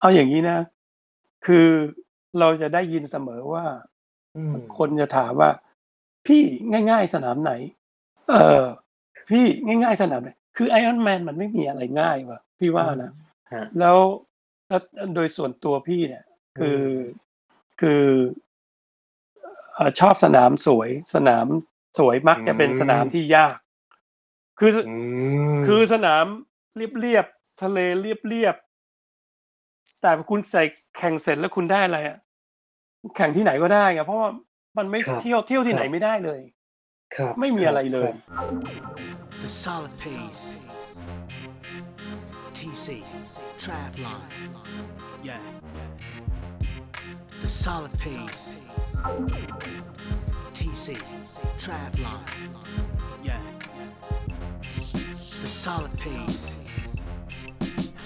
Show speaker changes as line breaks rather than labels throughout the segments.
เอาอย่างนี้นะ คือเราจะได้ยินเสมอว่า
อืม
คนจะถามว่า พี่ง่าย ๆ สนามไหน เออ พี่ง่าย ๆ สนามไหน คือไอออนแมนมันไม่มีอะไรง่ายว่ะ พี่ว่านะ
ฮะ
แล้วแล้วโดยส่วนตัวพี่เนี่ยคือคือเอ่อชอบสนามสวย สนามสวยมักจะเป็น
อืม
สนามที่ยาก คือ
อืม
คือสนามเรียบๆทะเลเรียบๆ แต่คุณใส่แข่งเสร็จแล้วคุณได้อะไรอะแข่งที่ไหนก็ได้ไงเพราะว่ามันไม่
ครับ
เที่ยวเที่ยวที่ไหน
ครับ
ไม่ได้เลย
ครับ
ไม่มีอะไรเลย
ครับ
The solid pace. TC, Travlon. Yeah. The solid pace. TC, Travlon. Yeah. The solid pace.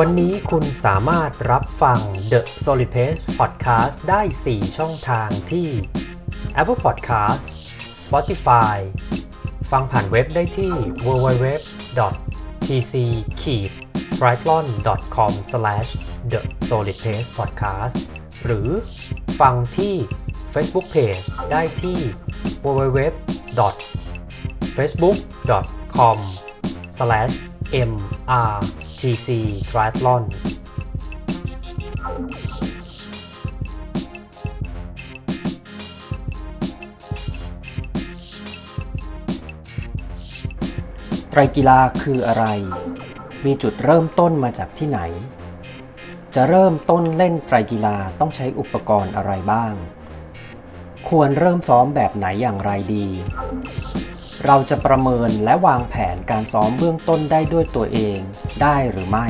วันนี้คุณสามารถรับฟัง The Solid Pace Podcast ได้ 4 ช่องทางที่ Apple Podcast Spotify ฟังผ่านเว็บได้ที่ www.tc-triathlon.com/the solid pace podcast หรือฟังที่ Facebook Page ได้ที่ www.facebook.com/mr www.facebook.com/mrtc triathlon ไตรกีฬาคืออะไร มีจุดเริ่มต้นมาจากที่ไหน จะเริ่มต้นเล่นไตรกีฬาต้องใช้อุปกรณ์อะไรบ้าง ควรเริ่มซ้อมแบบไหนอย่างไรดี เราจะประเมินและวางแผนการซ้อมเบื้องต้นได้ด้วยตัวเองได้หรือไม่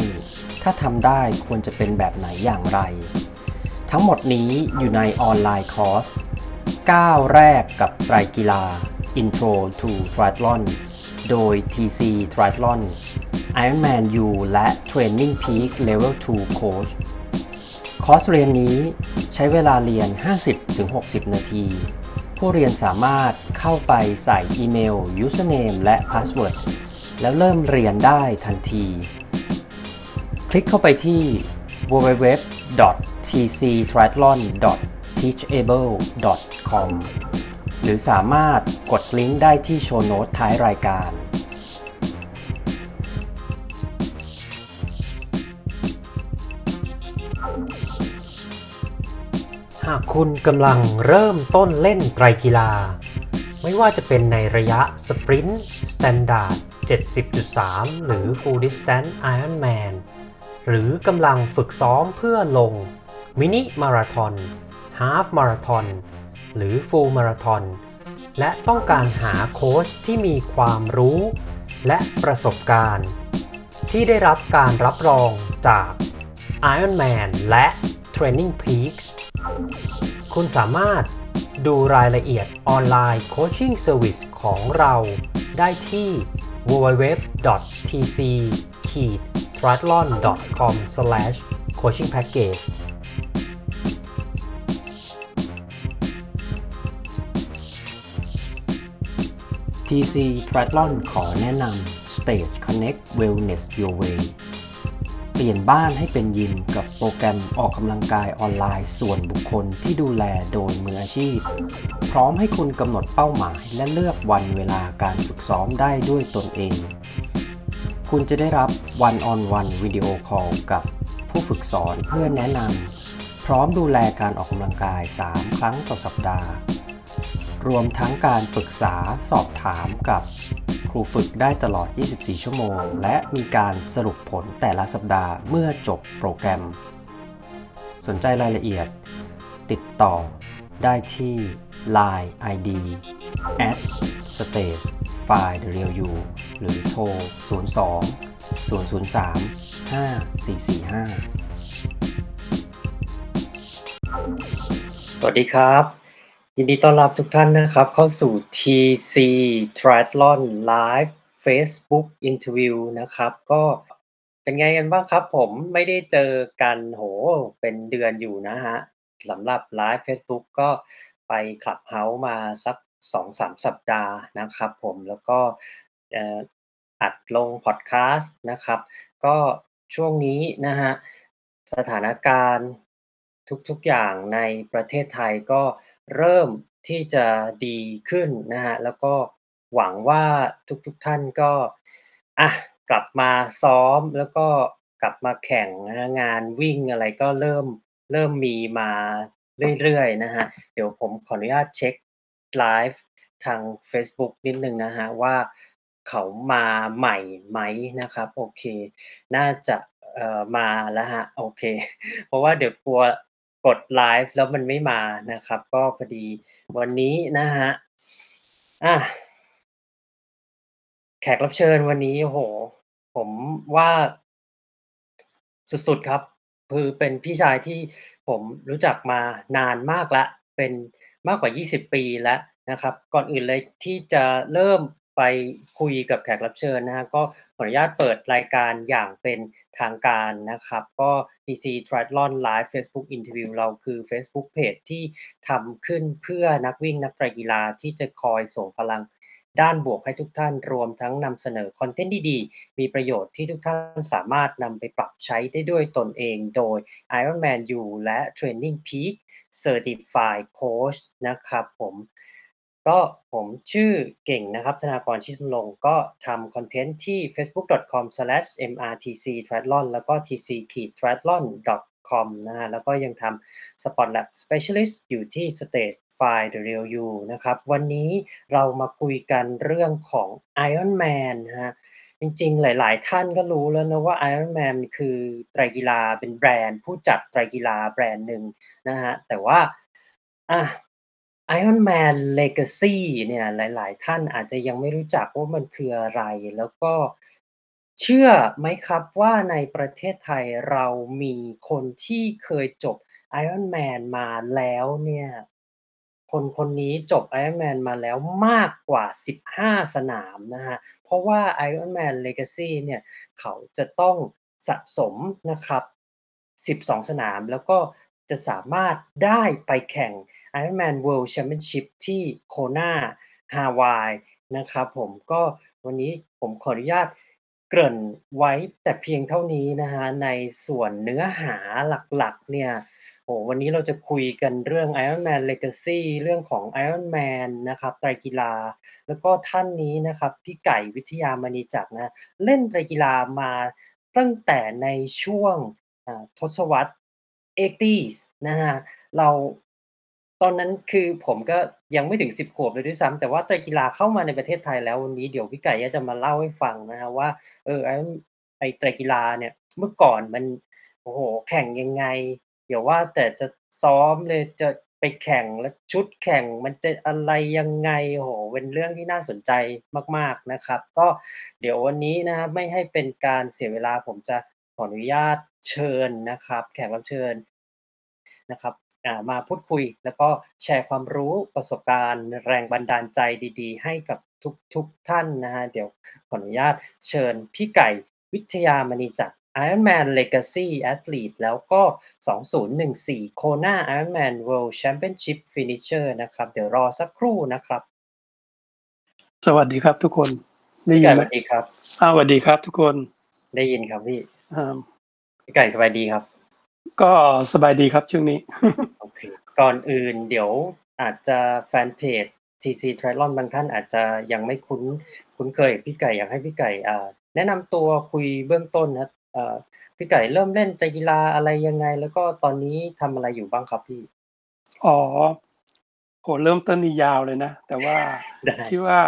ถ้าทำได้ควรจะเป็นแบบไหนอย่างไร ทั้งหมดนี้อยู่ในออนไลน์คอร์สก้าวแรกกับไตรกีฬา Intro to Triathlon โดย TC Triathlon Ironman U และ Training Peak Level 2 Coach คอร์สเรียนนี้ใช้เวลาเรียน 50-60 นาที ผู้เรียนสามารถเข้าไปใส่อีเมล username และ password แล้วเริ่มเรียนได้ทันที คลิกเข้าไปที่ www.tctriathlon.teachable.com หรือสามารถกดลิงก์ได้ที่ show note ท้ายรายการ หากคุณกำลังเริ่มต้นเล่นไตรกีฬา ไม่ว่าจะเป็นในระยะ sprint standard 70.3 หรือ Full Distance Ironman หรือกำลังฝึกซ้อมเพื่อลงมินิมาราทอน half มาราทอนหรือ Full มาราทอนและต้องการหาโค้ชที่มีความรู้และประสบการณ์ ที่ได้รับการรับรองจาก Ironman และ Training Peaks คุณสามารถดูรายละเอียด online coaching service ของเราได้ที่ www.tc-triathlon.com/coachingpackage TC Triathlon ขอแนะนำ Stage Connect Wellness Your Way เปลี่ยนบ้านให้เป็นยิมกับโปรแกรมออกกำลังกายออนไลน์ ส่วนบุคคลที่ดูแลโดยมืออาชีพ พร้อมให้คุณกำหนดเป้าหมาย และเลือกวันเวลาการฝึกซ้อมได้ด้วยตนเอง คุณจะได้รับวันออนวันวิดีโอคอลกับผู้ฝึกสอนเพื่อแนะนำพร้อมดูแลการออกกำลังกาย 3 ครั้งต่อสัปดาห์ รวมทั้งการปรึกษาสอบถามกับครูฝึกได้ตลอด 24 ชั่วโมง และมีการสรุปผลแต่ละสัปดาห์เมื่อจบโปรแกรม สนใจรายละเอียด ติดต่อได้ที่ Line ID at stage file real u หรือโทร 02-03-5445 สวัสดีครับ ยินดีต้อนรับทุกท่านนะครับเข้าสู่ TC Triathlon Live Facebook Interview นะครับ ก็เป็นไงกันบ้างครับ ผมไม่ได้เจอกันโหเป็นเดือนอยู่นะฮะสำหรับ Live Facebook ก็ไป Clubhouse มาสัก 2-3 สัปดาห์นะครับผมแล้วก็อัดลงพอดแคสต์นะครับ ก็ช่วงนี้นะฮะสถานการณ์ทุกๆอย่างในประเทศไทยก็เริ่มที่จะดีขึ้นนะฮะแล้วก็หวังว่าทุก ๆ ท่านก็ อะ กลับมาซ้อม แล้วก็กลับมาแข่งนะ งานวิ่งอะไรก็เริ่ม เริ่มมีมาเรื่อย ๆ นะฮะเดี๋ยวผมขออนุญาตเช็คไลฟ์ทางเฟซบุ๊กนิดหนึ่งนะฮะว่า เขามาใหม่ไหมนะครับ โอเค น่าจะ เอ่อ มาแล้วฮะโอเค เพราะว่าเดี๋ยวกลัว กดไลฟ์แล้วมันไม่มานะครับ ก็พอดีวันนี้นะฮะอะแขกรับเชิญวันนี้โห ผมว่าสุดๆครับ คือเป็นพี่ชายที่ผมรู้จักมานานมากล้วเป็นมากกว่า 20 ปีแล้วนะครับ ก่อนอื่นเลยที่จะเริ่ม ไปคุยกับแขกรับเชิญนะฮะก็ขออนุญาตเปิดรายการอย่างเป็นทางการนะครับ ก็ TC Triathlon Live Facebook Interview เราคือ Facebook Page ที่ทำขึ้นเพื่อนักวิ่งนักกีฬาที่จะคอยส่งพลังด้านบวกให้ทุกท่านรวมทั้งนำเสนอคอนเทนต์ดีๆ มีประโยชน์ที่ทุกท่านสามารถนำไปปรับใช้ได้ด้วยตนเองโดย Ironman U และ Training Peak Certified Coach นะครับผม ก็ผมชื่อเก่งนะครับ ธนากรชิดมลงก็ทำคอนเทนต์ที่ facebook.com/mrtctriathlon แล้วก็ tc-triathlon.com นะฮะแล้วก็ยังทำ Spot Lab Specialist อยู่ที่ Stage File The Real You นะครับ วันนี้เรามาคุยกันเรื่องของ Ironman นฮะจริงๆ หลาย ๆ ท่านก็รู้แล้วนะว่า Ironman คือไตรกีฬาเป็นแบรนด์ ผู้จัดไตรกีฬาแบรนด์หนึ่งนะฮะแต่ว่าอะ Ironman Legacy เนี่ยหลาย ๆ ท่านอาจจะยังไม่รู้จักว่ามันคืออะไร แล้วก็เชื่อไหมครับว่าในประเทศไทยเรามีคนที่เคยจบ Ironman มาแล้วเนี่ย คนคนนี้จบ Ironman มาแล้วมากกว่า 15 สนามนะฮะเพราะว่า Ironman Legacy เนี่ย เขาจะต้องสะสมนะครับ 12 สนาม แล้วก็ จะสามารถได้ไปแข่ง Ironman World Championship ที่โคนาฮาวายนะครับผมก็วันนี้ผมขออนุญาตเกริ่นไว้แต่เพียงเท่านี้นะฮะในส่วนเนื้อหาหลักๆเนี่ยโอ้วันนี้เราจะคุยกันเรื่อง Ironman Legacy เรื่องของ Ironman นะครับไตรกีฬา แล้วก็ท่านนี้นะครับพี่ไก่วิทยามณีจักรนะเล่นไตรกีฬามาตั้งแต่ในช่วงทศวรรษ 80s นะฮะ เราตอนนั้นคือผมก็ยังไม่ถึง 10 ขวบเลยด้วยซ้ำแต่ว่าไตรกีฬาเข้ามาในประเทศไทยแล้ววันนี้เดี๋ยวพี่ไก่จะมาเล่าให้ฟังนะฮะว่า เออไอ้ไอ้ไตรกีฬาเนี่ยเมื่อก่อนมันโอ้โหแข่งยังไง เดี๋ยวว่าแต่จะซ้อมเลยจะไปแข่งแล้วชุดแข่งมันจะอะไรยังไงโอ้โหเป็นเรื่องที่น่าสนใจมาก ๆนะครับ ก็เดี๋ยววันนี้นะครับไม่ให้เป็นการเสียเวลาผมจะขออนุญาตเชิญนะครับ แขกรับเชิญ นะครับอ่ามาพูดคุยแล้วก็แชร์ความรู้ประสบการณ์ แรงบันดาลใจดี ๆ ให้กับทุกทุกท่านนะฮะเดี๋ยวขออนุญาตเชิญพี่ไก่วิทยามณีจักร Ironman Legacy Athlete แล้วก็ 2014 Kona Ironman World Championship Finisher นะครับ เดี๋ยวรอสักครู่นะครับ
สวัสดีครับทุกคน ได้
พี่
ยิ
ไก่
น
ส
ไหม
วัสดีครับ
อ้าวสวัสดีครับทุกคน
ได้ยินครับพี่
อ่า
พี่ไก่สบายดีครับ
ก็สบายดีครับช่วงนี้
โอเค ก่อนอื่นเดี๋ยวอาจจะแฟนเพจ TC Triathlon บางท่านอาจจะยังไม่คุ้นคุ้นเคยกับพี่ไก่อยากให้พี่ไก่อ่าแนะนำตัวคุยเบื้องต้นนะเอ่อพี่ไก่เริ่มเล่นไตรกีฬาอะไรยังไง แล้วก็ตอนนี้ทำอะไรอยู่บ้างครับพี่
อ๋อโหเริ่มต้นนี่ยาวเลยนะ แต่ว่า
ได้
คิดว่า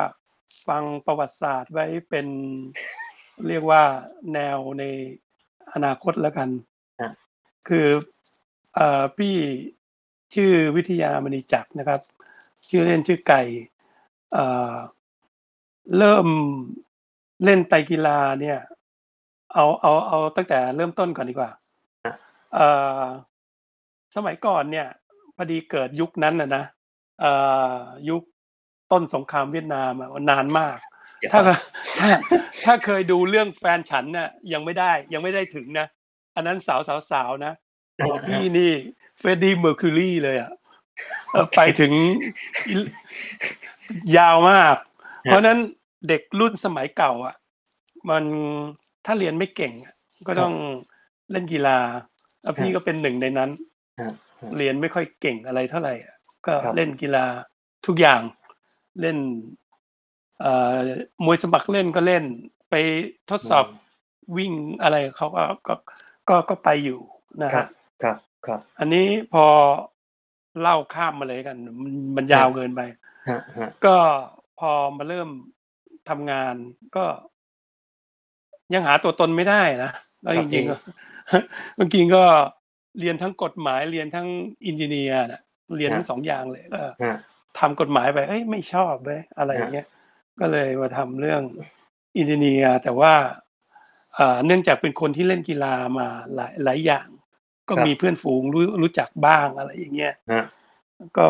ฟังประวัติศาสตร์ไว้เป็นเรียกว่าแนวในอนาคตแล้วกัน
อะ
คือเอ่อพี่ชื่อวิทยามณีจักรนะครับ ชื่อเล่นชื่อไก่เอ่อเริ่มเล่นไตรกีฬาเนี่ย เอาเอาเอาตั้งแต่เริ่มต้นก่อนดีกว่า
ฮะ
เอ่อสมัยก่อนเนี่ยพอดีเกิดยุคนั้นนะนะเอ่อยุคต้นสงครามเวียดนามอะนานมาก
เดี๋ยว
ถ้า
ก่อน
ถ้าถ้าเคยดูเรื่องแฟนฉันน่ะยังไม่ได้ยังไม่ได้ถึงนะ อันนั้นสาวสาวสาวนะของพี่นี่เฟรดดี้เมอร์คิวรีเลยอะเอ่อไปถึงยาวมาก เพราะฉะนั้นเด็กรุ่นสมัยเก่า อะ มันถ้าเรียนไม่เก่งอะก็ต้องเล่นกีฬาแล้วพี่ก็เป็นหนึ่งในนั้น
ฮะฮะ
เรียนไม่ค่อยเก่งอะไรเท่าไหร่อะก็
ครับ
เล่นกีฬาทุกอย่างเล่นเอ่อมวยสมัครเล่นก็เล่น ไปทดสอบ วิ่งอะไรเขาก็ก็ก็ก็ไปอยู่นะ
ครั
ฮะ
บครับครับ
อันนี้พอเล่าข้ามมาเลยกัน มันมันยาวเกินไป
ฮะฮะ
ก็พอมาเริ่มทำงานก็ ยังหาตัวตนไม่ได้นะแล้วจริงๆก็จริงๆก็เรียนทั้งกฎหมายเรียนทั้งอินเจเนียร์นะเรียนทั้งสองอย่างเลยก็
ฮะ
ทำกฎหมายไป เอ้ยไม่ชอบเลยอะไรอย่างเงี้ยก็เลยมาทำเรื่องอินเจเนียร์แต่ว่า เอ่อเนื่องจากเป็นคนที่เล่นกีฬามาหลายหลายอย่าง ก็
ครับ
มีเพื่อนฝูงรู้รู้จักบ้างอะไรอย่างเงี้ย
ฮะ
ก็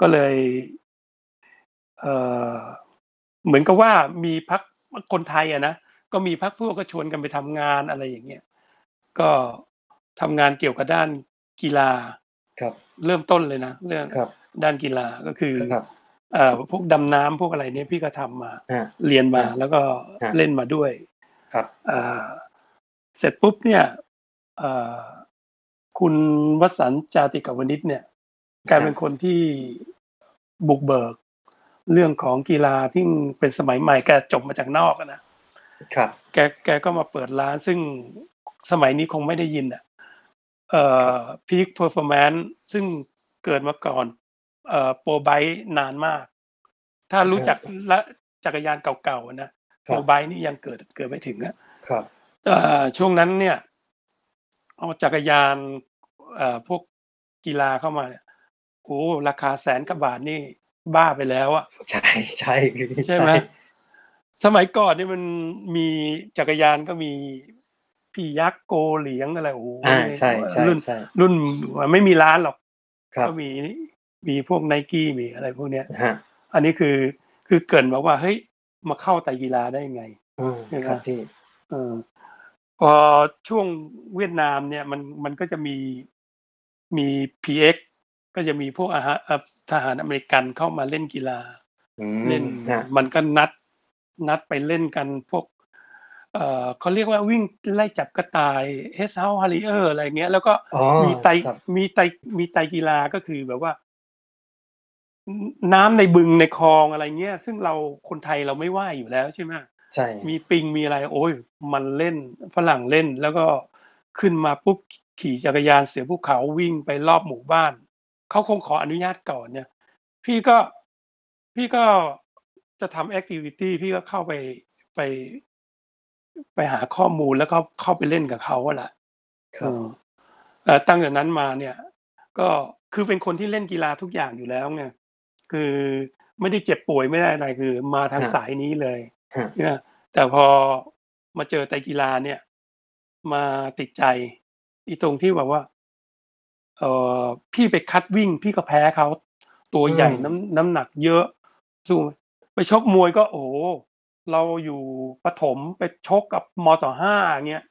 ก็เลยเออเหมือนกับว่ามีพักคนไทยอะนะก็มีพักพวกก็ชวนกันไปทำงานอะไรอย่างเงี้ยก็ทำงานเกี่ยวกับด้านกีฬา
ครับ
เริ่มต้นเลยนะเรื่อง
ครับ
ด้านกีฬาก็คือ
ครับ
เอ่อพวกดำน้ำพวกอะไรเนี่ยพี่ก็ทำมา
ฮะ
เรียนมา
ฮะ
แล้วก็
ฮะ
เล่นมาด้วย
ครับ
เอ่อเสร็จปุ๊บเนี่ยเอ่อคุณวสันต์จาติกวนิชเนี่ยกลายเป็นคนที่บุกเบิก เรื่องของกีฬาที่เป็นสมัยใหม่แกจบมาจากนอกอะนะครับ แกแกก็มาเปิดร้านซึ่งสมัยนี้คงไม่ได้ยินอะเอ่อPeak Performance ซึ่งเกิดมาก่อน เอ่อ Probike นานมาก ถ้ารู้จักละจักรยานเก่าๆอะนะ
ครั
โป
บ
Probike นี่ยังเกิดเกิดไม่ถึงอะ
ครับ
เอ่อช่วงนั้นเนี่ยเอาจักรยานเอ่อพวกกีฬาเข้ามาเนี่ยโอ้ราคาแสนกว่าบาทนี่บ้าไปแล้วอะ
ใช่ใช่
ใช่ไหมสมัยก่อนนี่มันมีจักรยานก็มีพี่ยักษ์โกเหลียงอะไรโอ้โห
อ่าใช่ใช่
รุ่น
ใช่
รุ่นไม่มีร้านหรอก
ครับ
ก็มี มีพวกไนกี้มีอะไรพวกเนี้ย
ฮะ
อันนี้คือคือเกรินบอกว่าเฮ้ยมาเข้าไตรกีฬาได้ยังไง
อืม
ใช่ไหม
ครับพี่
เออพอช่วงเวียดนามเนี่ยมันมันก็จะมีมี PX ก็จะมีพวกอาหารเอ่อทหารอเมริกันเข้ามาเล่นกีฬา
อืม
เล่น
ฮะ
มันก็นัดนัดไปเล่นกันพวกเอ่อเขาเรียกว่าวิ่งไล่จับกระต่ายเฮสเฮาฮาริเออร์อะไรเงี้ย แล้วก็
อ๋อ
มีไต
ครับ
มีไตมีไตกีฬาก็คือแบบว่า น้ำในบึงในคลองอะไรเงี้ย ซึ่งเราคนไทยเราไม่ว่ายอยู่แล้วใช่ไหม
ใช่
มีปิงมีอะไร โอ้ยมันเล่นฝรั่งเล่นแล้วก็ขึ้นมาปุ๊บขี่จักรยานเสือภูเขาวิ่งไปรอบหมู่บ้านเขาคงขออนุญาตก่อนเนี่ย พี่ก็พี่ก็จะทำแอคทิวิตี้พี่ก็เข้าไปไป ไปหาข้อมูลแล้วก็เข้าไปเล่นกับเขาอะแหละ
ครับ
เออเอ่อตั้งแต่นั้นมาเนี่ย ก็คือเป็นคนที่เล่นกีฬาทุกอย่างอยู่แล้วไง คือไม่ได้เจ็บป่วยไม่ได้อะไรคือ มาทาง
ฮะ
สายนี้เลย
ฮะ
เนี่ยแต่พอมาเจอไตรกีฬาเนี่ย มาติดใจ อีตรงที่แบบว่า เออพี่ไปคัดวิ่ง พี่ก็แพ้เขาตัวใหญ่
อืม
น้ำน้ำหนักเยอะสู้ไหมไปชกมวยก็โอ้โหเราอยู่ปฐมไปชกกับมสห้าเงี้ย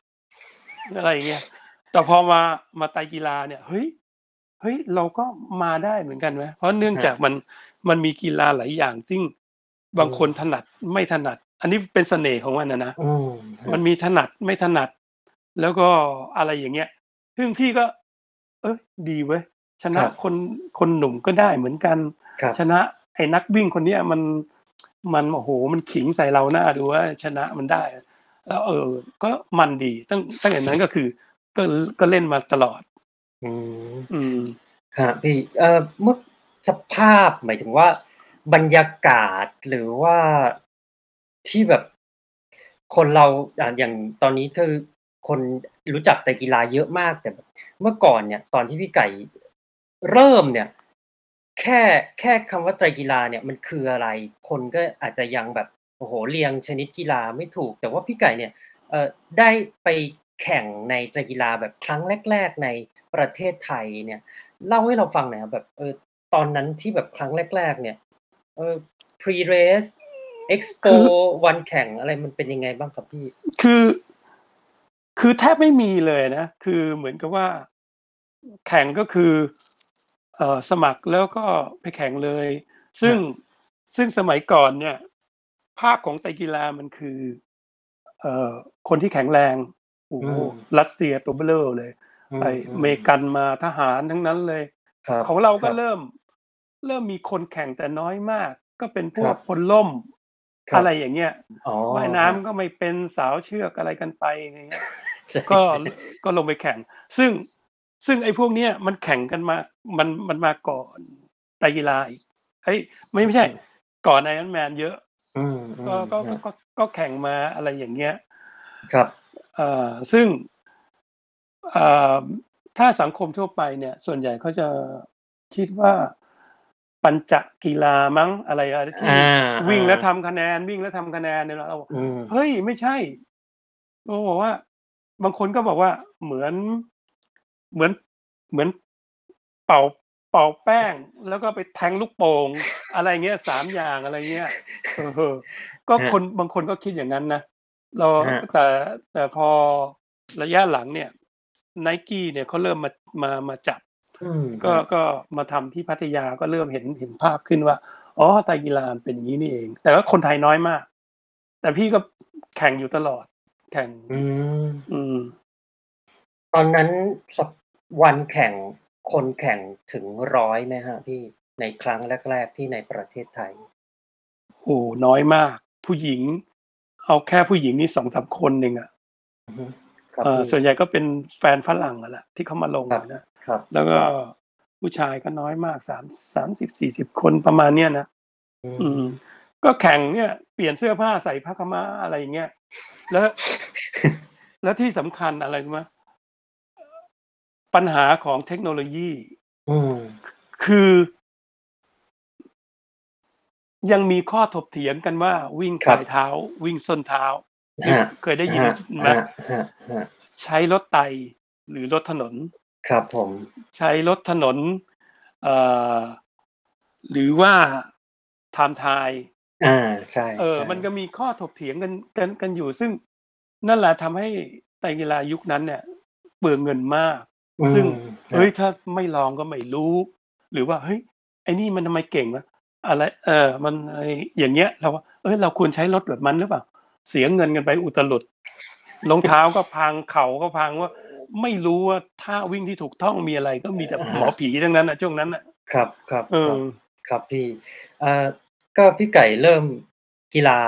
อะไรอย่างเงี้ยแต่พอมามาไตรกีฬาเนี่ยเฮ้ย เฮ้ยเราก็มาได้เหมือนกันไหมเพราะเนื่องจากมันมันมีกีฬาหลายอย่างซึ่งบางคนถนัดไม่ถนัด อันนี้เป็นเสน่ห์ของมันนะนะ
อืมฮะ
มันมีถนัดไม่ถนัด แล้วก็อะไรอย่างเงี้ยซึ่งพี่ก็ เออดีเว้ยชนะคนคนหนุ่มก็ได้เหมือนกัน
ครับ
ชนะไอ้นักวิ่งคนเนี้ยมันมันโอ้โหมันขิงใส่เราหน้าดูว่าชนะมันได้ แล้วเออ ก็มันดีตั้งตั้งแต่นั้นก็คือ ก็ก็เล่นมาตลอด
อืม
อืม
ฮะพี่ เอ่อ เมื่อ สภาพ หมายถึงว่า บรรยากาศ หรือว่า ที่แบบ คนเรา อะอย่างตอนนี้ คือคนรู้จักแต่กีฬาเยอะมาก แต่แบบเมื่อก่อนเนี่ย ตอนที่พี่ไก่ เริ่มเนี่ย แค่ แค่คำว่าไตรกีฬาเนี่ย มันคืออะไร คนก็อาจจะยังแบบ โอ้โฮ เรียงชนิดกีฬาไม่ถูก แต่ว่าพี่ไก่เนี่ย เอ่อ ได้ไป แข่งในไตรกีฬาแบบครั้งแรก ๆ ในประเทศไทยเนี่ย เล่าให้เราฟังหน่อยครับแบบ เออ ตอนนั้นที่แบบครั้งแรก ๆ เนี่ย เออ Pre-race
คื
Expo
อ
วันแข่งอะไรมันเป็นยังไงบ้างครับพี่?
คือ คือแทบไม่มีเลยนะ คือเหมือนกับว่า แข่งก็คือ เอ่อสมัครแล้วก็ไปแข่งเลย ซึ
ค่
ง
รับ
ซึ่งสมัยก่อนเนี่ย ภาพของไตรกีฬามันคือ เอ่อคนที่แข็งแรงโอ้
อื
โฮ
ม
รัสเซียตัวเบ้อเร่อเลย
อื
ไอ้อเม
ม
ริกันมาทหารทั้งนั้นเลย
ครับ
ของเรา
ค
ก็
รับ
เริ่ม เริ่มมีคนแข่งแต่น้อยมาก ก็เป็นพ
ควรั
ก
บ
พลร่ม
ครั
อะ
บ
ไรอย่างเงี้ย
อ๋อ
ว่าย
ค
น้ำ
รับ
ก็ไม่เป็นสาวเชือกอะไรกันไปอย่างเงี้ย
ใช่
ก็
ใช่
ลก็ลงไปแข่ง ซึ่งซึ่งไอ้พวกเนี้ยมันแข่งกันมา มันมันมาก่อนไตรกีฬาอีกเอ๊ยไม่ไม่ใช่
อืม
ก่อน Ironman เยอะ
อืม
ก็ก็
ๆค
ก็
รับ
ก็ก็แข่งมาอะไรอย่างเงี้ย
ครับ
เอ่อ ซึ่งอ่าถ้าสังคมทั่วไปเนี่ยส่วนใหญ่เขาจะคิดว่าปัญจกีฬามั้งอะไรอะไรที่
อา
วิ่งแล้ว
ๆ
ทำคะแนนวิ่งแล้วทำคะแนนเนี่ยเราบอก
อืม
เฮ้ยไม่ใช่เราบอกว่า บางคนก็บอกว่าเหมือนเหมือนเหมือนเป่าเป่าแป้ง แล้วก็ไปแทงลูกโป่งอะไรเงี้ย3อย่างอะไรเงี้ยเออก็
ครั
ค
บ
นบางคนก็คิดอย่างงั้นนะ เรา
ครับ
แต่แต่พอระยะหลังเนี่ย Nike เนี่ยเขาเริ่มมามามาจับ
อืม
ก็
ครับ
ก็มาทำที่พัทยาก็เริ่มเห็นเห็นภาพขึ้นว่าอ๋อไตรกีฬามันเป็นอย่างงี้นี่เอง แต่ว่าคนไทยน้อยมาก แต่พี่ก็แข่งอยู่ตลอด แข่ง
อืม
อืม
ตอนนั้นสวันแข่งคนแข่งถึง100ไหมครับพี่?ในครั้งแรก ๆ ที่ในประเทศไทย
โอ้โฮน้อยมาก ผู้หญิง เอาแค่ผู้หญิงนี่2-3คนเองอะ
อือฮึครับ
เอ่อ
พี่
ส่วนใหญ่ก็เป็นแฟนฝรั่งอะแหละที่เขามาลง
ครับ
อะนะ
ครับ
แล้วก็
ครับ
ผู้ชายก็น้อยมาก3 30-40คนประมาณเนี้ยนะ
อื
อืม
ม
ก็แข่งเนี่ยเปลี่ยนเสื้อผ้าใส่ผ้าขาวม้าอะไรอย่างเงี้ยแล้ว แล้วที่สำคัญอะไรรู้ไหม?ปัญหาของเทคโนโลยี
อืม
คคือ ยังมีข้อถกเถียงกันว่าวิ่งป
รั
ลายเท้าครับ วิ่งส้นเท้า
ครับที่
เคยได้ยินไหม?
ครับครับครับ
ใช้รถไตรหรือรถถนน
ครับผม
ใช้รถถนนเอ่อหรือว่า time time
อาใช่
เออ
ๆ
มันก็มีข้อถกเถียงกันกันกันอยู่ ซึ่งนั่นแหละทำให้ไตรกีฬายุคนั้นเนี่ยเปลืองเงินมาก
อื
ซึ่ง
มค
เฮ
ร้ั
ย
บ
ถ้าไม่ลองก็ไม่รู้ หรือว่าเฮ้ยไอ้นี่มันทำไมเก่งวะ อะไร เออ มันไอ้อย่างเงี้ยเราว่าเฮ้ยเราควรใช้รถแบบมันหรือเปล่า?เสียเงินกันไปอุตลุดรองเท้าก็พังเข่าก็พังว่า ไม่รู้ว่าท่าวิ่งที่ถูกต้องมีอะไร ก็มีแต่หมอผีทั้งนั้นน่ะช่วงนั้นน่ะ
ครับครับ
เอ
ครั
อ
บครับพี่อ่าก็พี่ไก่เริ่มกีฬา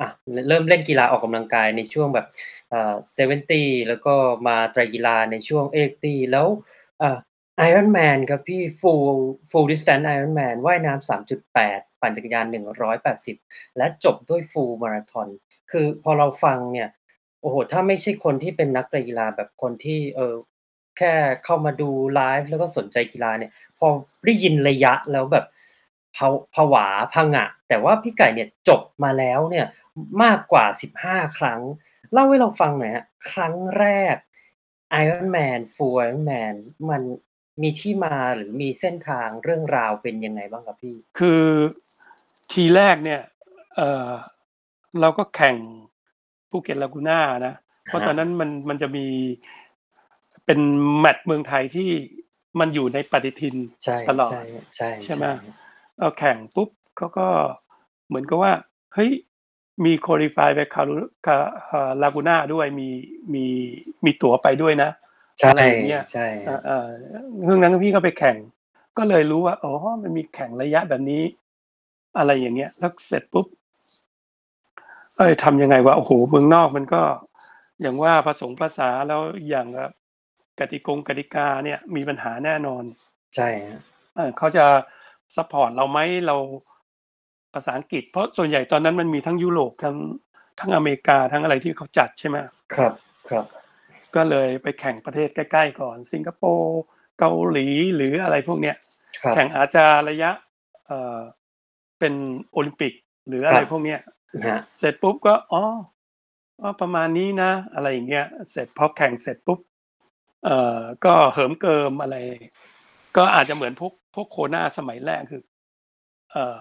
อะรเริ่มเล่นกีฬาออกกำลังกายในช่วงแบบอ่า70แล้วก็มาไตรกีฬาในช่วง80แล้วอ่า Ironman ครับพี่ Full Full Distance Ironman ว่ายน้ำ 3.8 ปั่นจักรยาน 180 และจบด้วย Full Marathon คือพอเราฟังเนี่ย โอ้โฮถ้าไม่ใช่คนที่เป็นนักกีฬาแบบคนที่เออแค่เข้ามาดูไลฟ์แล้วก็สนใจกีฬาเนี่ย พอได้ยินระยะแล้วแบบผวาผงอะแต่ว่าพี่ไก่เนี่ยจบมาแล้วเนี่ยมากกว่า 15 ครั้ง เล่าให้เราฟังหน่อยครับครั้งแรก Ironman Full Ironman มัน มีที่มาหรือมีเส้นทางเรื่องราวเป็นยังไงบ้างครับพี่?
คือทีแรกเนี่ย เอ่อเราก็แข่ง Phuket Laguna นะ เพ
ค
ราะ
รั
ตอบนนั้นมันมันจะมีเป็นแมตช์เมืองไทยที่มันอยู่ในปฏิทิน
ใช่
ตลอ
ใช
ด่
ใช่
ใช่ไหม
ๆ
เราแข่งปุ๊บเขาก็เหมือนกับว่า เฮ้ยมี qualify ไป Kalu กะเอ่อ Laguna ด้วยมีมีมีตั๋วไปด้วยนะ
ใช่
อะไรอย่างเงี้ย
ใช่
เออเอ่อช่วงนั้นพี่ก็ไปแข่ง ก็เลยรู้ว่าอ๋อมันมีแข่งระยะแบบนี้ อะไรอย่างเงี้ยแล้วเสร็จปุ๊บเฮ้ยทำยังไงวะโอ้โฮเมืองนอกมันก็ อย่างว่าผสมผสานแล้วอีกอย่างก็กติกงกติกาเนี่ย มีปัญหาแน่นอน
ใช่ครับ
เออเขาจะซัปพอร์ตเราไหม?เราภาษาอังกฤษ เพราะส่วนใหญ่ตอนนั้นมันมีทั้งยุโรปทั้งทั้งอเมริกาทั้งอะไรที่เขาจัดใช่ไหม?
ครับ ครับ
ก็เลยไปแข่งประเทศใกล้ๆก่อน สิงคโปร์เกาหลีหรืออะไรพวกเนี้ย
ครับ
แข่งอาจจะระยะเอ่อเป็นโอลิมปิกหรืออะไรครั
บ
พวกเนี้ย
ฮะ
เสร็จปุ๊บก็อ๋ออ๋อประมาณนี้นะ อะไรอย่างเงี้ยเสร็จพอแข่งเสร็จปุ๊บเอ่อก็เหิมเกิมอะไร ก็อาจจะเหมือนพวกพวก Kona สมัยแรกคือ เอ่อ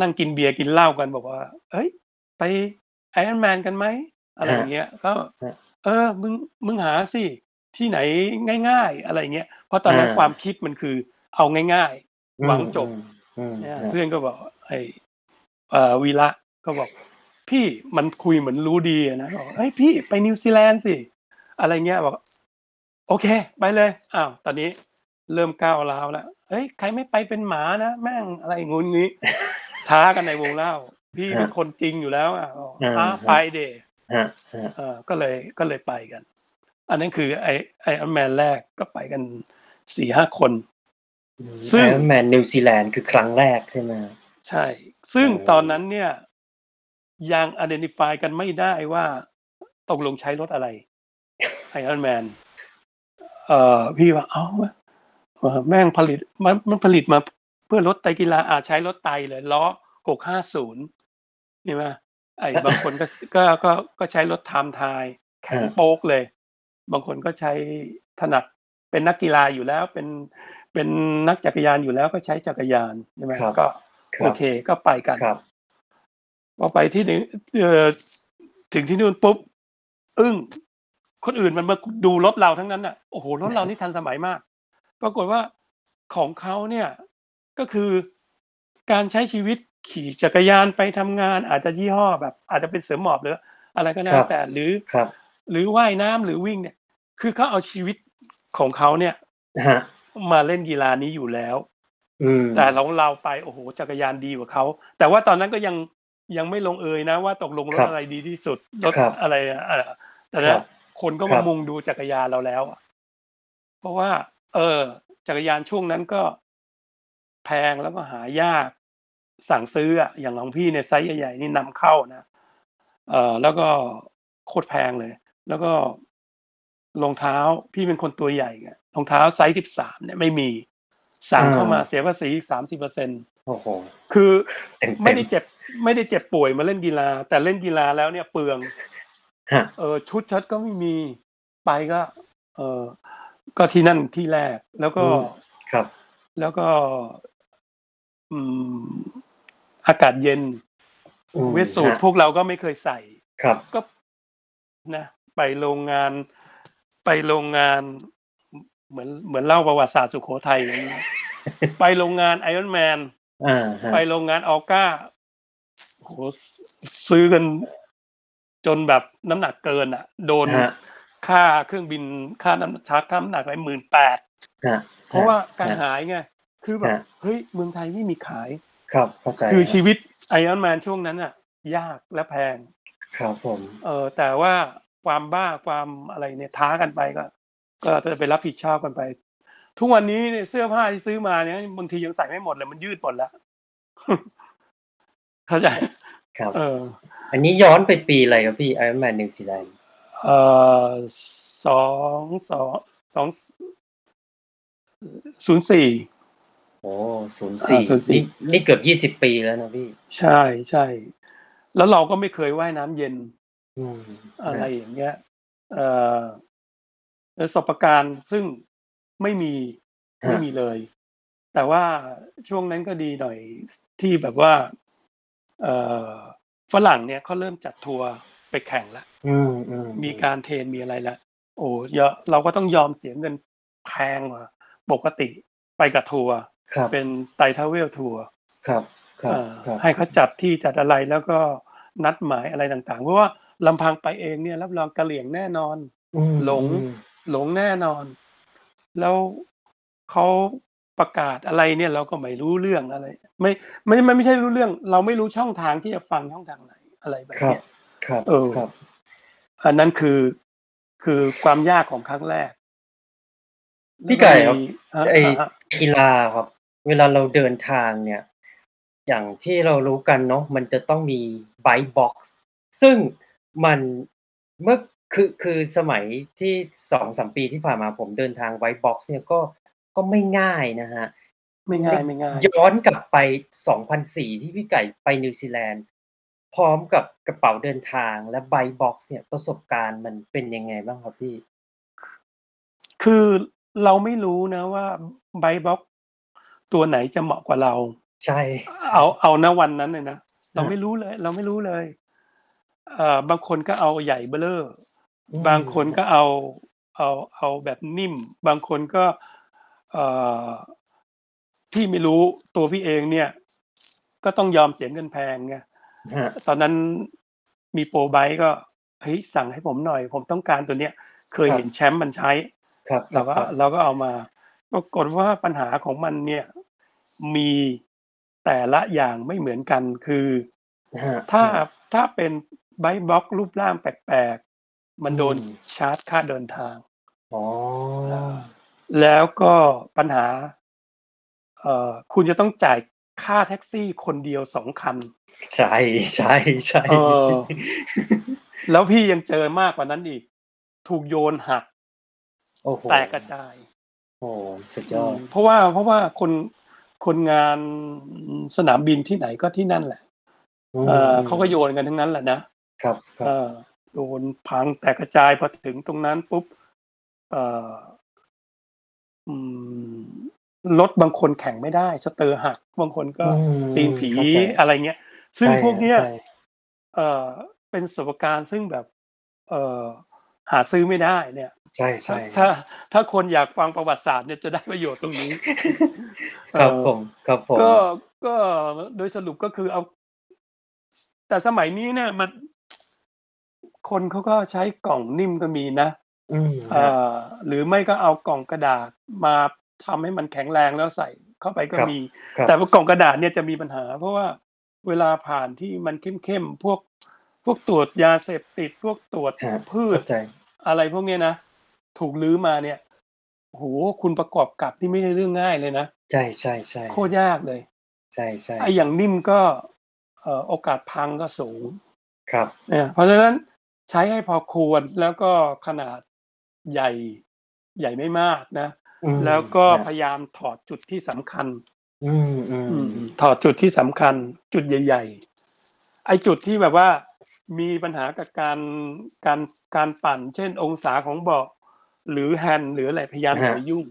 นั่งกินเบียร์กินเหล้ากันบอกว่า เอ้ย ไปไอรอนแมนกันไหมอะไรอย่างเงี้ยก็
ฮะ
เออ มึง มึงหาสิ ที่ไหนง่าย ๆ อะไรเงี้ย เพราะตอนนั้น
อ่า
ความคิดมันคือ เอาง่าย
อื
ๆหวัง
ม
จบ
อืมอืม
เนี่ย
ฮะ
เพื่อนก็บอก ไอ้เอ่อวีระก็บอก พี่มันคุยเหมือนรู้ดีอะนะบอกเฮ้ยพี่ไปนิวซีแลนด์สิ อะไรเงี้ยบอก โอเค ไปเลย อ้าว ตอนนี้เริ่มก้าวร้าวแล้ว เฮ้ย ใครไม่ไปเป็นหมานะ แม่งอะไรงุนงี้ ท้ากันในวงเล่า พี่เป็นคนจริงอยู่แล้วอะบอกอ่าไปเด
ฮะฮะ
เออก็เลยก็เลยไปกัน อันนั้นคือไอไออันแมนแรกก็ไปกันสี่ห้าคน ซึ่
ซึ่งงแมนนิวซีแลนด์คือครั้งแรกใช่ไหม
ใช่ ซึ่ง
โอ้
ตอนนั้นเนี่ย ยัง identify กันไม่ได้ว่าตกลงใช้รถอะไรไอ r อนแมนเอ่อพี่ว่า เอ้าเอ่อแม่งผลิตมันมันผลิตมาเพื่อรถไตรกีฬาอาจใช้รถไตเลยล้อหกห้าศูนย์นี่ไหม ไอ้บางคนก็ก็ก็ก็ใช้รถไทม์ไทยแข็งโป๊กเลย บางคนก็ใช้ถนัดเป็นนักกีฬาอยู่แล้วเป็นเป็นนักจักรยานอยู่แล้วก็ใช้จักรยานใช่ไหม
ครับ
ก็
ค
โอ
รับ
เคก็ไปกัน
ครับ
พอไปที่หนึ่งเอ่อถึงที่นู่นปุ๊บอึ้งคนอื่นมันมาดูรถเราทั้งนั้นอะโอ้โหรถเรานี่ทันสมัยมาก ปรากฏว่าของเขาเนี่ยก็คือ การใช้ชีวิตขี่จักรยานไปทำงาน อาจจะยี่ห้อแบบ อาจจะเป็นเสือหมอบหรืออะไรก็
ค
แล้
รั
ว
บ
แต่หรือ
ครับ
หรือว่ายน้ำหรือวิ่งเนี่ย คือเขาเอาชีวิตของเขาเนี่ย
ฮะ
มาเล่นกีฬานี้อยู่แล้ว
อืม
แต่ของเราไปโอ้โหจักรยานดีกว่าเขาแต่ว่าตอนนั้นก็ยังยังไม่ลงเอยนะ ว่าตกลงร
ครั
ถ
บ
อะไรดีที่สุดรถ
ครับ
อะไรอะอะแต่
ครั
นะ
บ
คนก็
ครั
มา
บ
มุงดูจักรยานเราแล้วอะเพราะว่า เออ จักรยานช่วงนั้นก็แพงแล้วก็หายาก สั่งซื้ออะอย่างของพี่เนี่ยไซส์ใหญ่ๆนี่นำเข้านะเออแล้วก็โคตรแพงเลย แล้วก็รองเท้าพี่เป็นคนตัวใหญ่ไงรองเท้าไซส์สิบสามเนี่ยไม่มีสั่งเข้ามาเสียภาษีอีกสามสิบเปอร์เซ็นต์
โอ้โห
คือ
เต็ม
ไม่ได้เจ็บไม่ได้เจ็บป่วยมาเล่นกีฬา แต่เล่นกีฬาแล้วเนี่ยเปลือง
ฮะ
เออชุดชัดก็ไม่มีไปก็ เออก็ที่นั่นที่แรกแล้วก็
อืมครับ
แล้วก็ อืม อากาศเย็น
อืม
เวทสูท
ฮะ
พวกเราก็ไม่เคยใส่
ครับ
ก็นะ ไปโรงงานไปโรงงาน เหมือนเหมือนเล่าประวัติศาสตร์สุโขทัยอย่างนี้ไปโรงงานไอรอนแมน
อ่าฮะ
ไปโรงงานออก้าโหซื้อกันจนแบบน้ำหนักเกินอะ โดน
ฮะ
ค่าเครื่องบินค่าน้ำชาร์จค่าน้ำหนักไปหมื่นแปด
ฮะ
เพราะว่าการ
ฮะ
หายไง คือแบบ
ฮะ
เฮ้ยเมืองไทยไม่มีขาย
ครับเข้าใจ
คือ
รับ
ชีวิตไอรอนแมนช่วงนั้นอะ ยากและแพง
ครับผม
เออแต่ว่าความบ้าความอะไรเนี่ยท้ากันไปก็ ก็จะไปรับผิดชอบกันไป ทุกวันนี้เนี่ยเสื้อผ้าที่ซื้อมาเนี่ยบางทียังใส่ไม่หมดเลยมันยืดหมดแล้วเข้าใจ
ครับ
เออ
อันนี้ย้อนไปปีอะไรครับพี่ไอรอนแมนนิวซีแลนด์
เออสองสองสองศูนย์สี่
โอ้ศูนย์สี่
อ่า04
นี่นี่เกือบยี่สิบปีแล้วนะพี่
ใช่ใช่ แล้วเราก็ไม่เคยว่ายน้ำเย็น
อืม
อะไรอย่างเงี้ยเอ่อประสบการณ์ซึ่งไม่มีไม่มีเลย แต่ว่าช่วงนั้นก็ดีหน่อยที่แบบว่า เอ่อฝรั่งเนี่ยเขาเริ่มจัดทัวร์ไปแข่งแล้ว
อืมอืม
มีการ train มีอะไรแล้วโอ้เยอะเราก็ต้องยอมเสียเงินแพงกว่าปกติไปกับทัวร์
ครับ
เป็นไตทาวเวลทัวร์
ครับครับ
เอ่อ
ครับ
ให้เขาจัดที่จัดอะไรแล้วก็นัดหมายอะไรต่างๆ เพราะว่าลำพังไปเองเนี่ยรับรองกะเหลี่ยงแน่นอน
อืม
หลง
อืม
หลงแน่นอน แล้วเขาประกาศอะไรเนี่ยเราก็ไม่รู้เรื่องอะไรไม่ไม่ไม่ไม่ใช่รู้เรื่อง เราไม่รู้ช่องทางที่จะฟังช่องทางไหนอะไรแบบ
ครับ
เนี้ย
ครับ
เออ
ครับ
อันนั้นคือคือความยากของครั้งแรก
พี่ไก่ครับ
แล้ว
ไอ
มีอะอะ
กีฬาครับ เวลาเราเดินทางเนี่ย อย่างที่เรารู้กันเนาะมันจะต้องมีไบบ็อกซ์ซึ่งมันเมื่อคือคือสมัยที่สองสามปีที่ผ่านมาผมเดินทาง bike box เนี่ยก็ก็ไม่ง่ายนะฮะ
ไม่ง่ายไม่ง่าย
ย้อนกลับไป2004ที่พี่ไก่ไปนิวซีแลนด์พร้อมกับกระเป๋าเดินทางและ bike box เนี่ยประสบการณ์มันเป็นยังไงบ้างครับพี่
คือเราไม่รู้นะว่า bike box ตัวไหนจะเหมาะกว่าเรา
ใช่
เอาเอาณวันนั้นเลยนะเรา
ฮะ
ไม่รู้เลย เราไม่รู้เลยเอ่อบางคนก็เอาใหญ่เบ้อเร่ออ
อืม
บางคนก็เอาเอาเอาแบบนิ่ม บางคนก็เอ่อพี่ไม่รู้ตัวพี่เองเนี่ย ก็ต้องยอมเสียเงินแพงไง
ฮะ
ตอนนั้นมีโปรไบต์ก็เฮ้ยสั่งให้ผมหน่อย ผมต้องการตัวเนี้ย เคย
ครับ
เห็นแชมป์มันใช้
ครับ
เราก็
ครับ
เราก็เอามา ปรากฏว่าปัญหาของมันเนี่ยมีแต่ละอย่างไม่เหมือนกันคือ
ฮะ
ถ้าถ้าเป็นไบต์บล็อกรูปร่างแปลกๆ มันโดน
อืม
ชาร์จค่าเดินทาง
อ๋อ
แล้วก็ปัญหาเอ่อคุณจะต้องจ่ายค่าแท็กซี่คนเดียวสองคัน
ใช่ใช่ใช่
เออแล้วพี่ยังเจอมากกว่านั้นอีก ถูกโยนหัก
โอ้โห
แตกกระจาย
โอ้ สุดยอด
เพราะว่าเพราะว่าคนคนงานสนามบินที่ไหนก็ที่นั่นแหละเออเขาก็โยนกันทั้งนั้นแหละนะครับ
ครั
เอบอโดนพังแตกกระจายพอถึงตรงนั้นปุ๊บเอออืมรถบางคนแข่งไม่ได้ สเตอร์หัก บางคนก็
อืม
ตีนผี
เข้าใจ
อะไรเงี้ย ซึ่ง
ใช่
พวกเนี้ย
ใช่
เออเป็นประสบการณ์ซึ่งแบบเออหาซื้อไม่ได้เนี่ย
ใช่ใช่
ถ้าถ้าคนอยากฟังประวัติศาสตร์เนี่ยจะได้ประโยชน์ตรงนี้
ครับ
เออ
ผมครับผม
ก็ก็โดยสรุปก็คือเอา แต่สมัยนี้เนี่ยมันคนเขาก็ใช้กล่องนิ่มก็มีนะ
อืม
เอ่อหรือไม่ก็เอากล่องกระดาษมาทำให้มันแข็งแรงแล้วใส่เข้าไปก็มี
ครับ
แต่ว่ากล่องกระดาษเนี่ยจะมีปัญหา เพราะว่าเวลาผ่านที่มันเข้มๆพวกพวกตรวจยาเสพติดพวกตรวจ
ฮะ
พืช
เข้าใจ
อะไรพวกเนี้ยนะ ถูกลื้อมาเนี่ยโหคุณประกอบกับที่ไม่ใช่เรื่องง่ายเลยนะ
ใช่ใช่ใช่
โคตรยากเลย
ใช่ใช่
ไอ้อย่างนิ่มก็เอ่อโอกาสพังก็สูง
ครับ
เนี่ยเพราะฉะนั้นใช้ให้พอควรแล้วก็ขนาดใหญ่ใหญ่ไม่มากนะ
อืม
แล้วก็
ครับ
พยายามถอดจุดที่สำคัญ
อืมอืม
อืมถอดจุดที่สำคัญ จุดใหญ่ ๆ ไอ้จุดที่แบบว่ามีปัญหากับการการการปั่น เช่นองศาของเบาะ หรือแฮนด์หรืออะไรพยายามอย่าไปยุ่ง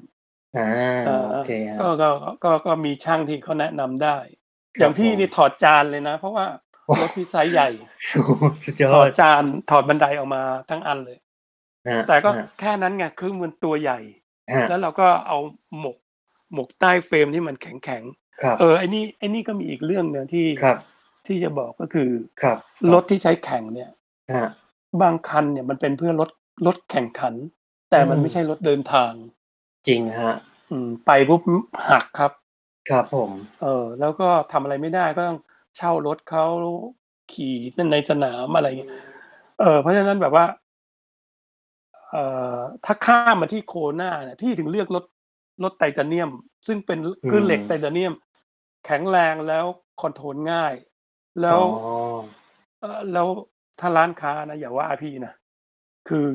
อ่า
เอ่อ
โอเคฮะ
ก็ก็ก็ก็มีช่างที่เขาแนะนำได้ อย่างพี่
ผม
นี่ถอดจานเลยนะ เพราะว่ารถพี่ไซส์ใหญ่
โอ้โหสุดยอ
ถอ
ด
ดจานถอดบันไดออกมาทั้งอันเลย
ฮะ
แต่ก็
ฮะ
แค่นั้นไงคือมันตัวใหญ่
ฮะ
แล้วเราก็เอาหมกหมกใต้เฟรมที่มันแข็งแข็งๆ
ครับ
เออไอ้นี่ไอ้นี่ก็มีอีกเรื่องหนึงที่
ครับ
ที่จะบอกก็คือ
ครับ
รถที่ใช้แข่งเนี่ย
ฮะ
บางคันเนี่ยมันเป็นเพื่อรถรถแข่งขัน แต่มัน
อืม
ไม่ใช่รถเดินทาง
จริงฮะ
อืม ไปปุ๊บหักครับ
ครับผม
เออ แล้วก็ทำอะไรไม่ได้ก็ต้องเช่ารถเขาขี่นั่นในสนามอะไรเงี้ยเออ เพราะฉะนั้นแบบว่า เอ่อถ้าข้ามมาที่โคนาเนี่ยพี่ถึงเลือกรถรถไทเทเนียม ซึ่งเป็นคือเหล็กไทเทเนียม แข็งแรงแล้ว control ง่าย แล้ว
อ๋อ
เออแล้วถ้าร้านค้านะอย่าว่าพี่นะคือ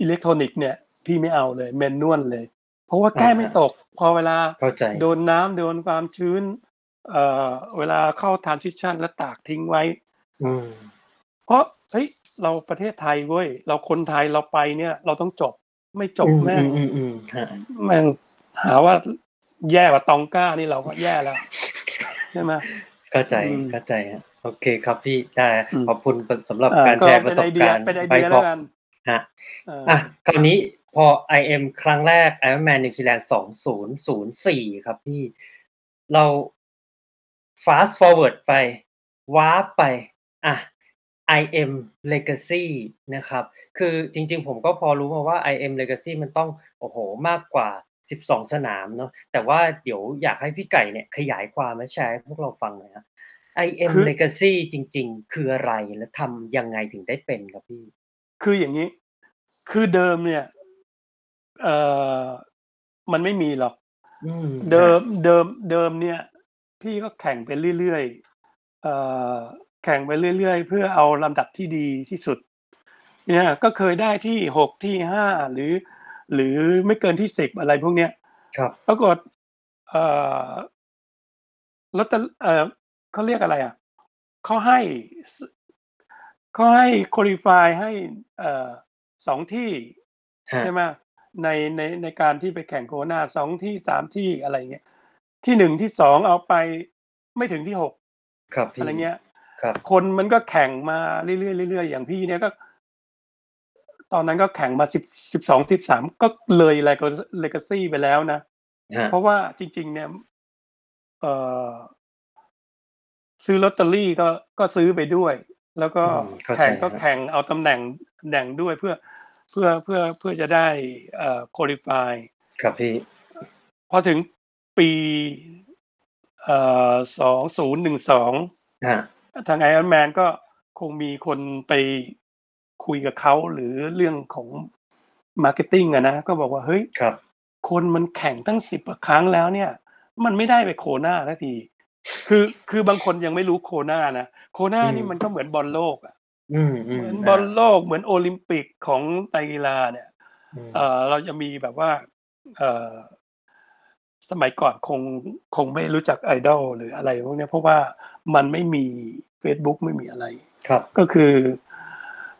อิเล็กทรอนิกส์เนี่ยพี่ไม่เอาเลย manual เลย เพราะว่าแก้ไม่ตก พอเวลา
เข้าใจ
โดนน้ำโดนความชื้น เอ่อเวลาเข้าทรานซิชันแล้วตากทิ้งไว้
อืม
เพราะเฮ้ยเราประเทศไทยเว้ยเราคนไทยเราไปเนี่ย เราต้องจบไม่จบ
อืม
แม่ง
อืมอืมฮะ
แม่งหาว่าแย่กว่าตองก้านี่เราก็แย่แล้วใช่ไหม
เข้าใจ
อืม
เข้าใจฮะโอเคครับพี่ได้
อืม
ขอบคุณสำหรับ
อ่
การแชร์ประสบการณ์
เป็นไอ
ไป
เดีย
พ
แล้
อ
วกัน
ฮะ
เออ
อะคราวนี้พอ IM ครั้งแรก Ironman New Zealand 2004 ครับพี่ เรา fast forward ไป warp ไป อะ IM Legacy นะครับ คือจริงๆ ผมก็พอรู้มาว่า IM Legacy มันต้อง โอ้โห มากกว่า 12 สนามเนาะ แต่ว่าเดี๋ยวอยากให้พี่ไก่เนี่ย ขยายความและแชร์ให้พวกเราฟังหน่อยครับ IM
คือ
Legacy จริง ๆ คืออะไรและทำยังไงถึงได้เป็นครับพี่
คืออย่างนี้ คือเดิมเนี่ย เอ่อมันไม่มีหรอก
อืม
เดิมเดิมเดิมเนี่ย พี่ก็แข่งไปเรื่อยๆเอ่อแข่งไปเรื่อยๆ เพื่อเอาลำดับที่ดีที่สุด เนี่ยก็เคยได้ที่หกที่ห้าหรือ หรือไม่เกินที่สิบอะไรพวกเนี้ย
ครับ
ปรากฏเอ่อลอตเตอเอ่อเขาเรียกอะไรอะเขาให้ส เขาให้คุริฟายให้เอ่อสองที่
ฮะ
ใช่ไหมในในในการที่ไปแข่งโคนาสองที่สามที่อะไรเงี้ยที่หนึ่งที่สองเอาไปไม่ถึงที่หก
ครับพี่
อะไรเงี้ย
ครับ
คนมันก็แข่งมาเรื่อยๆเรื่อยๆอย่างพี่เนี่ยก็ ตอนนั้นก็แข่งมาสิบสิบสองสิบสามก็เลยเลกาซี่ไปแล้วนะ
ฮะ
เพราะว่าจริง ๆ เนี่ย เออซื้อลอตเตอรี่ก็ก็ซื้อไปด้วย แล้วก็
อืมเข้าใจ
แข่งก็
ครับ
แข่งเอาตำแหน่งตำแหน่งด้วยเพื่อเพื่อเพื่อเพื่อจะได้เอ่อ qualify
ครับพี่
พอถึงปีเอ่อสองศูนย์หนึ่งสอง
ฮะ
ทางไอรอนแมนก็คงมีคนไปคุยกับเขาหรือเรื่องของ marketing อะนะ ก็บอกว่าเฮ้ย
ครับ
คนมันแข่งตั้งสิบครั้งแล้วเนี่ย มันไม่ได้ไปโคนาทันที คือคือบางคนยังไม่รู้โคนานะโคนา
อืม
นี่มันก็เหมือนบอลโลกอะ
อืมอื
เห
ม
มือนบอลโลกเหมือนโอลิมปิกของไตรกีฬาเนี่ย
อืม
เออเราจะมีแบบว่า เออสมัยก่อนคงคงไม่รู้จักไอดอลหรืออะไรพวกเนี้ยเพราะว่ามันไม่มี Facebook ไม่มีอะไร
ครับ
ก็คือ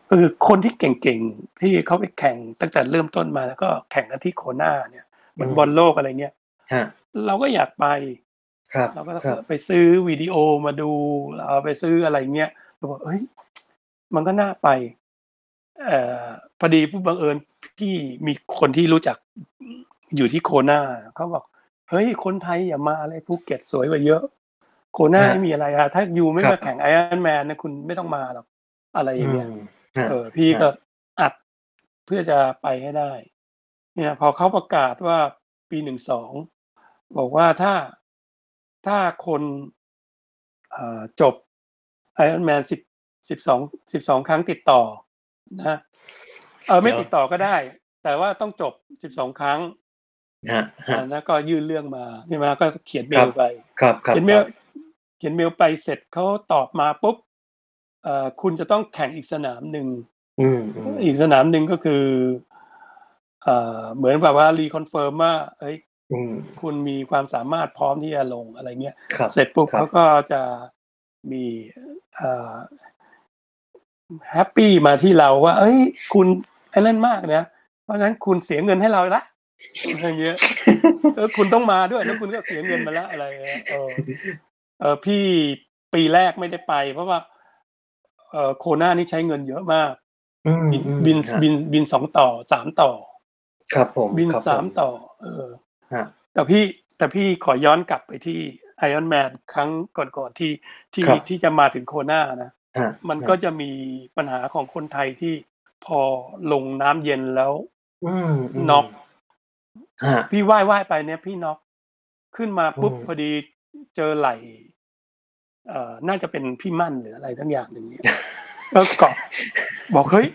ก็คือคนที่เก่งๆ ที่เขาไปแข่งตั้งแต่เริ่มต้นมาแล้วก็แข่งกันที่โคนาเนี่ยเหมือน
อืม
บอลโลกอะไรเงี้ย
ฮะ
เราก็อยากไป
ครับ
เราก็
ครับ
ไปซื้อวิดีโอมาดูเราไปซื้ออะไรเงี้ยเราบอกเฮ้ย มันก็น่าไปเอ่อพอดีผู้บังเอิญพี่มีคนที่รู้จักอยู่ที่โคนาเขาบอกเฮ้ยคนไทยอย่ามาเลยภูเก็ตสวยกว่าเยอะ โคนา
ฮะ
ไม่มีอะไรอะถ้าอยู่ไม่
ครับ
มาแข่งไอรอนแมนนะคุณไม่ต้องมาหรอกอะไรอย่างเงี้ย
มฮะ
เออพี่ก็อัดเพื่อจะไปให้ได้ เนี่ย พอเขาประกาศว่าปีหนึ่งสองบอกว่าถ้า ถ้าคนเอ่อจบไอรอนแมนสิบสิบสองสิบสองครั้งติดต่อนะเออไม่ติดต่อก็ได้ แต่ว่าต้องจบสิบสองครั้ง
ฮะฮะ
อ่าแล้วก็ยื่นเรื่องมาใช่ไหมก็เขียนเม
ครั
ล
บ
ไป
ครับครับ
เขียนเม
ค
ล
รับ
เขียนเมลไปเสร็จเขาตอบมาปุ๊บเอ่อคุณจะต้องแข่งอีกสนามหนึ่ง
อืมอืม
อีกสนามหนึ่งก็คือเอ่อเหมือนแบบว่า reconfirm ว่าเอ้ย
อืม
คุณมีความสามารถพร้อมที่จะลงอะไรเงี้ย
ครับ
เสร็จปุ๊บ
ครับ
เขาก็จะมีเอ่อ happy มาที่เราว่า เอ้ย คุณไอ้นั่นมากนะเพราะฉะนั้นคุณเสียเงินให้เราละอะไรเงี้ยเออคุณต้องมาด้วยแล้วคุณก็เสียเงินมาแล้วอะไรเงี้ยเออเออพี่ปีแรกไม่ได้ไป เพราะว่า เออโคนานี่ใช้เงินเยอะมาก
อืม
บิน
อืม
บิน
ฮะ
บินบินสองต่อสามต่อ
ครับผม
บิน
ครับ
สาม
ผ
ต่อ เออ
ฮะ
แต่พี่แต่พี่ขอย้อนกลับไปที่ไอออนแมนครั้งก่อนๆที่ที่
ครับ
ที่จะมาถึงโคนานะ
ฮะ
มันก็จะมีปัญหาของคนไทยที่พอลงน้ำเย็นแล้ว
อืมม
น็อก
ฮะ
พี่ว่ายว่ายไปเนี่ยพี่น็อกขึ้นมาปุ๊บ
อืม
พอดีเจอไหลเอ่อน่าจะเป็นพี่มั่นหรืออะไรทั้งอย่างหนึ่งเนี่ยก็เกาะบอกเฮ้ย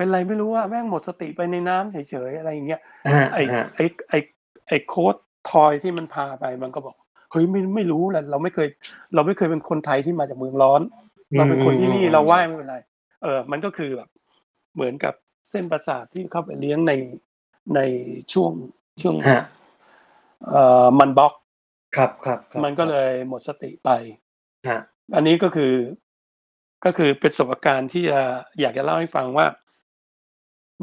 เป็นไรไม่รู้ว่าแม่งหมดสติไปในน้ำเฉยๆอะไรอย่างเงี้ย
ฮะ
ไอ้
ฮะ
ไอ้ไอ้ไอ้โค้ดทอยที่มันพาไปมันก็บอกเฮ้ยไม่ไม่รู้แหละเราไม่เคย เราไม่เคยเป็นคนไทยที่มาจากเมืองร้อน เราเป็นคนที่นี่เราไหว้ไม่เป็นไร เออ มันก็คือแบบ เหมือนกับเส้นประสาทที่เข้าไปเลี้ยงในในช่วงช่วง
ฮะ
เอ่อมันบล็อก
ครับครับครับ
มันก็เลยหมดสติไป
ฮะ
อันนี้ก็คือ ก็คือเป็นประสบการณ์ที่จะอยากจะเล่าให้ฟังว่า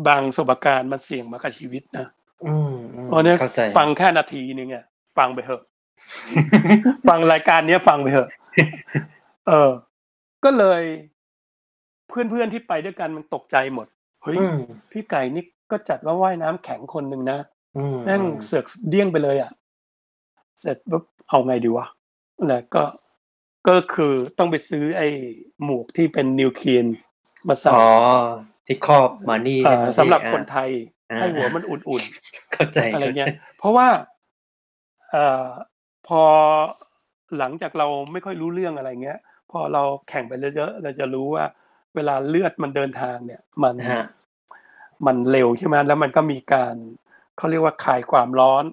บางประสบการณ์มันเสี่ยงมากับชีวิตนะ
อืมอืม
เพราะฉะนั้น
เข้าใจ
ฟังแค่นาทีนึงอะฟังไปเถอะ ฟังรายการเนี้ยฟังไปเถอะ เออ ก็เลย เพื่อนๆที่ไปด้วยกันมันตกใจหมดเฮ้ย
อืม
พี่ไก่นี่ก็จัดว่าว่ายน้ำแข็งคนหนึ่งนะ
อืม
แม่งเสือกเดี้ยงไปเลยอะ เสร็จปุ๊บเอาไงดีวะแล้วก็ก็คือต้องไปซื้อไอ้หมวกที่เป็นนิวเคลียนมาใส่
อ๋อ ที่ครอบมานี่
เอ่
ใช่
อ
ไม
สำหรับ
พี่
คนไทย
อ่า
ให้หัวมันอุ่นๆ
เข้าใจ
อะไรเงี้ย
ข้าใจ
เพราะว่าเอ่อพอหลังจากเราไม่ค่อยรู้เรื่องอะไรเงี้ย พอเราแข่งไปเยอะๆเราจะรู้ว่า เวลาเลือดมันเดินทางเนี่ย มัน
ฮะ
มันเร็วใช่ไหมแล้วมันก็มีการเขาเรียกว่าคายความร้อน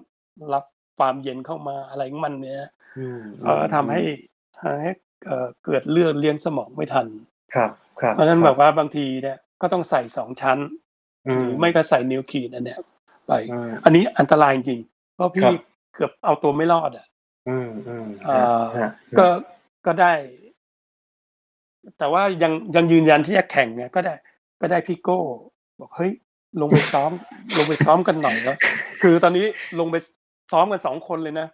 รับความเย็นเข้ามาอะไรของมันเนี่ย
อืม
เออทำให้ทำให้เอ่อเกิดเลือดเลี้ยงสมองไม่ทัน
ครับ ครับ
เพราะฉะนั้น
ค
แบบว่าบางทีเนี่ย ก็ต้องใส่สองชั้น
อื
ห
ม
รือไม่ก็ใส่นิวคีนอันเนี้ยไป
อืม
อันนี้อันตรายจริงๆเพราะ
ครั
พี่
บ
เกือบเอาตัวไม่รอดอะ
อืมอืม
เอ่อ
ฮะ
ก็ก็ได้ แต่ว่ายังยังยืนยันที่จะแข่งเนี่ยก็ได้ ก็ได้พี่โก้ บอกเฮ้ย ลงไปซ้อม ลงไปซ้อมกันหน่อยแล้วคือตอนนี้ลงไปซ้อมกันสองคนเลยนะ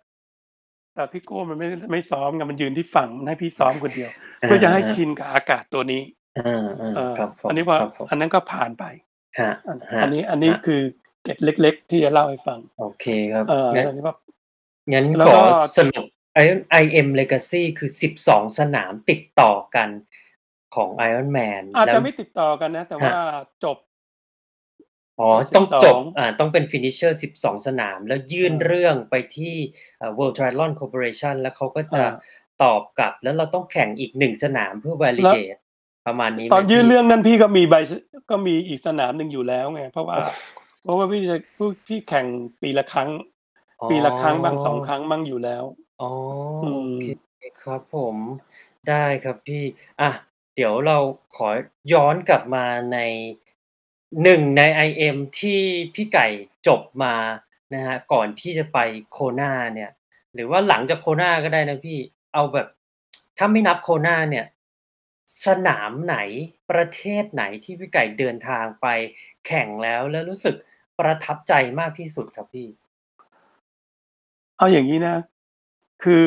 แต่พี่โก้มันไม่ไม่ซ้อมไงมันยืนที่ฝั่งมันให้พี่ซ้อมคนเดียว เพื่อจะให้ชินกับอากาศตัวนี้
อ่าอ่า
เออ
ครับผม
อันนี้ว่า
ครับผม
อันนั้นก็ผ่านไป
ฮะ
อัน
ฮะ
อันนี้ อันนี้
ฮะ
คือเกร็ดเล็ก ๆ ที่จะเล่าให้ฟัง
โอเคครับ
เออ
งั้น
อันนี้ว่า
งั้น
แล้ว
ข
ก็
อสรุป Iron IM Legacy คือ 12 สนามติดต่อกันของ Iron Man
อาจ
แล้ว
จะไม่ติดต่อกันนะ แต่ว่าจบ
อ๋อต้องจบ
12
อ่า ต้องเป็น finisher 12 สนาม แล้วยื่น
อ่า
เรื่องไปที่ เอ่อ World Triathlon Corporation แล้วเขาก็จะ
อ่า
ตอบกลับ แล้วเราต้องแข่งอีกหนึ่งสนามเพื่อ validate ประมาณนี้ไหม
ตอนยื่น
พี่
เรื่องนั้นพี่ก็มีใบก็มีอีกสนามหนึ่งอยู่แล้วไงเพราะว่า เพราะว่าพี่จะพี่แข่งปีละครั้ง
อ๋อ
ปีละครั้งบางสองครั้งบ้างอยู่แล้ว
อ๋อ
อื
โอ
ม
เคครับผมได้ครับพี่อะเดี๋ยวเราขอย้อนกลับมาในหนึ่งใน IM ที่พี่ไก่จบมานะฮะก่อนที่จะไปโคนาเนี่ย หรือว่าหลังจากโคนาก็ได้นะพี่เอาแบบ ถ้าไม่นับโคนาเนี่ย สนามไหน ประเทศไหนที่พี่ไก่เดินทางไปแข่งแล้วแล้วรู้สึกประทับใจมากที่สุดครับพี่
เอาอย่างนี้นะ คือ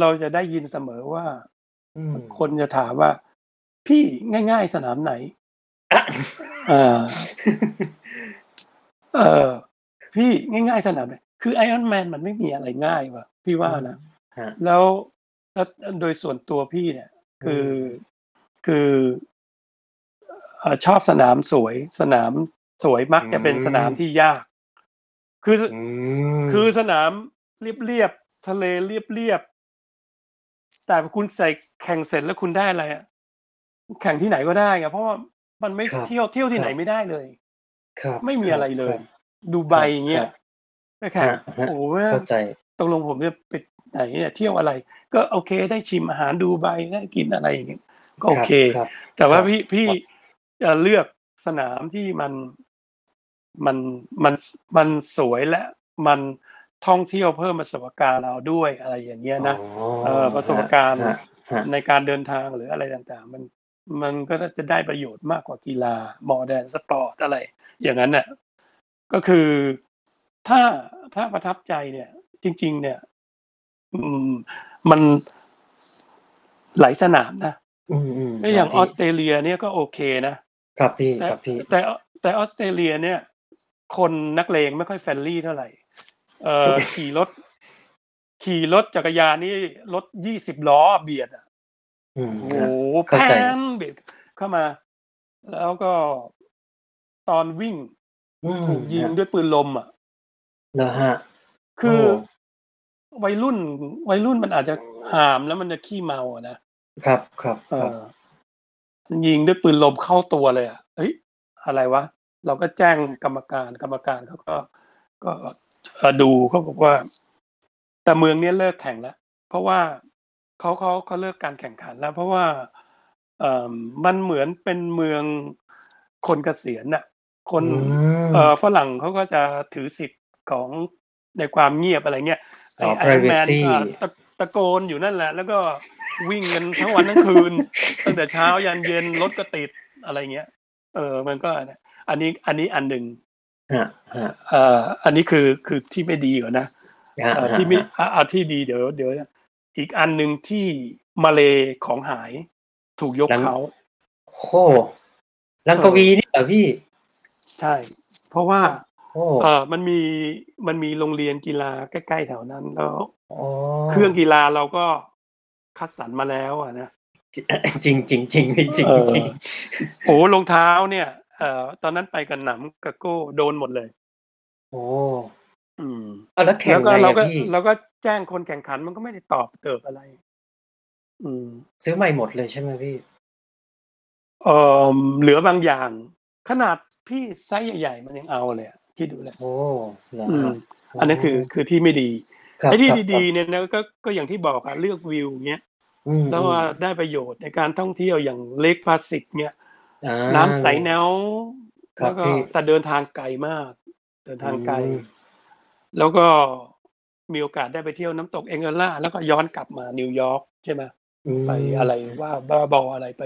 เราจะได้ยินเสมอว่า
อืม
คนจะถามว่า พี่ง่าย ๆ สนามไหนเออเออพี่ง่าย ๆ สนามไหนคือไอออนแมนมันไม่มีอะไรง่ายว่ะ พี่ว่านะ
ฮะ
แล้วแล้วโดยส่วนตัวพี่เนี่ย คือ คือเอ่อชอบสนามสวย สนามสวยมักจะเป็นสนามที่ยาก คือ
อืม
คือสนามเรียบๆทะเลเรียบๆแต่คุณใส่แข่งเสร็จแล้วคุณได้อะไรอะแข่งที่ไหนก็ได้ไงเพราะว่ามันไม่
ครับ
เที่ยวเที่ยวที่
ครับ
ไหนไม่ได้เลย
ครับ
ไม่มีอะไรเลย
ครับ
ดูไบอย่างเงี้
ค
ย
รับ
ไปแข่ง
ฮะฮะ
โอ้โห
เข้าใจ
ตกลงผมจะไป ไหนเนี่ยเที่ยวอะไร ก็โอเคได้ชิมอาหารดูไบได้กินอะไรอย่างเงี้ยก็โอเค
ครับ
แต่ว่า
ครับ
พี่พี่
ครับ
จะเลือกสนามที่มันมันมันมันสวยและมันท่องเที่ยวเพิ่มประสบการณ์เราด้วยอะไรอย่างเงี้ยนะ
อ๋อ
เออประสบการณ์
ฮะฮะ
ในการเดินทางหรืออะไรต่างๆ มันมันก็จะได้ประโยชน์มากกว่ากีฬา modern sport อะไร อย่างนั้นน่ะก็คือถ้าถ้าประทับใจเนี่ย จริง ๆ เนี่ยอื มมันหลายสนามนะ
อืมอืม
ก็อย่าง
ครับ
ออสเตรเลียเนี่ยก็โอเคนะ
ครับพี่
แต่
ครับพี่
แต่แต่ออสเตรเลียเนี่ย คนนักเลงไม่ค่อยแฟรนลี่เท่าไหร่ เออขี่รถ ขี่รถจักรยานนี่รถยี่สิบล้อเบียดอะ
อืม
โอ้โห
ฮะ
แพ
เข้าใจ
มเบียดเข้ามา แล้วก็ตอนวิ่ง
อืม
ถูกยิง
ฮะ
ด้วยปืนลมอะ
นะฮะ
คือ
โวั
ยรุ่น วัยรุ่นมันอาจจะหามแล้วมันจะขี้เมาอะนะ
ครับครับ
เอ
ครับ
อมันยิงด้วยปืนลมเข้าตัวเลยอะเฮ้ยอะไรวะ เราก็แจ้งกรรมการกรรมการเขาก็ ก็เอ่อดูเขาบอกว่า แต่เมืองเนี้ยเลิกแข่งแล้ว เพราะว่าเขาเขาเขาเลิกการแข่งขันแล้ว เพราะว่าเอ่อมันเหมือนเป็นเมืองคนเกษียณน่ะ คน
อืม
เอ่อฝรั่งเขาก็จะถือสิทธิ์ของในความเงียบอะไรเงี้ย
อ๋อ
ไอแมน
privacy
ตะตะโกนอยู่นั่นแหละ แล้วก็วิ่งกันทั้งวันทั้งคืน ตั้งแต่เช้ายันเย็นรถก็ติดอะไรเงี้ย เออมันก็เนี่ยอันนี้อันนี้อันหนึ่ง
ฮะฮะ
เอ่ออันนี้คือคือที่ไม่ดีก่อนนะ
ฮะ
เอ่อ
ฮะ
ที่ไม่เอาเอาที่ดีเดี๋ยวเดี๋ยวอีกอันหนึ่งที่มาเลของหายถูกยกเขา
โอ้ลังกวีนี่เหรอพี่
ใช่ เพราะว่า
โอ้
เออมันมีมันมีโรงเรียนกีฬาใกล้ๆแถวนั้นแล้ว
อ๋อ
เครื่องกีฬาเราก็คัดสรรมาแล้วอะนะ
จริงจริงจริงจริงจริง
เออ
จริง
โอ้รองเท้าเนี่ยเอ่อตอนนั้นไปกับหนำกับโก้โดนหมดเลย
โอ้
อืม
เอาแล้วแข่ง
แล้วก็
ไง
เรา
อะ
ก็
พี่
เราก็แจ้งคนแข่งขันมันก็ไม่ได้ตอบเติบอะไร อืม
ซื้อใหม่หมดเลยใช่ไหมพี่
เออเหลือบางอย่าง ขนาดพี่ไซส์ใหญ่ๆมันยังเอาเลย อะคิดดูเลย
โอ้เหรอ
อืม
ฮะ
อันนั้นคือคือที่ไม่ดี
ครับ
ไอ้ที่
ครับ
ดีๆเนี่ยนะก็ก็อย่างที่บอกอะเลือกวิวเงี้ย
อืม
แล้วว่าได้ประโยชน์ในการท่องเที่ยวอย่าง Lake Placid เนี่ย
อ่า
น้ำใสแนว
ครับ
แล้วก็
พี่
แต่เดินทางไกลมาก เดินทางไกล
อืม
แล้วก็มีโอกาสได้ไปเที่ยวน้ำตกไนแองการ่าแล้วก็ย้อนกลับมานิวยอร์กใช่ไหม
อืม
ไปอะไรว่าบ้าบออะไรไป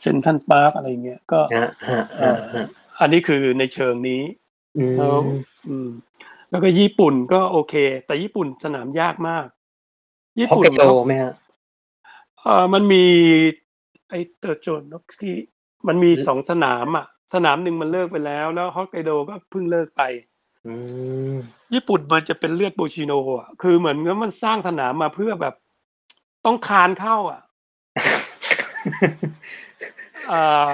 เซนทันพาร์คอะไรเงี้ยก็
ฮะฮะ
เอ่
ฮะ
อ
ฮะ
อันนี้คือในเชิงนี้
อื
แล้ว
ม
อืม แล้วก็ญี่ปุ่นก็โอเค แต่ญี่ปุ่นสนามยากมาก ญี่
ฮอก
ปุ่น
ไกโด
เขา
ไหมฮะ
เออมันมี ไอเตอร์โจนนกที่มันมีสองสนามอะสนามหนึ่งมันเลิกไปแล้ว แล้วฮอกไกโดก็เพิ่งเลิกไป
อืม
ญี่ปุ่นมันจะเป็นเลือดโบชิโนอะคือเหมือนกับมันสร้างสนามมาเพื่อแบบ ต้องคานเข้าอะเอ่อ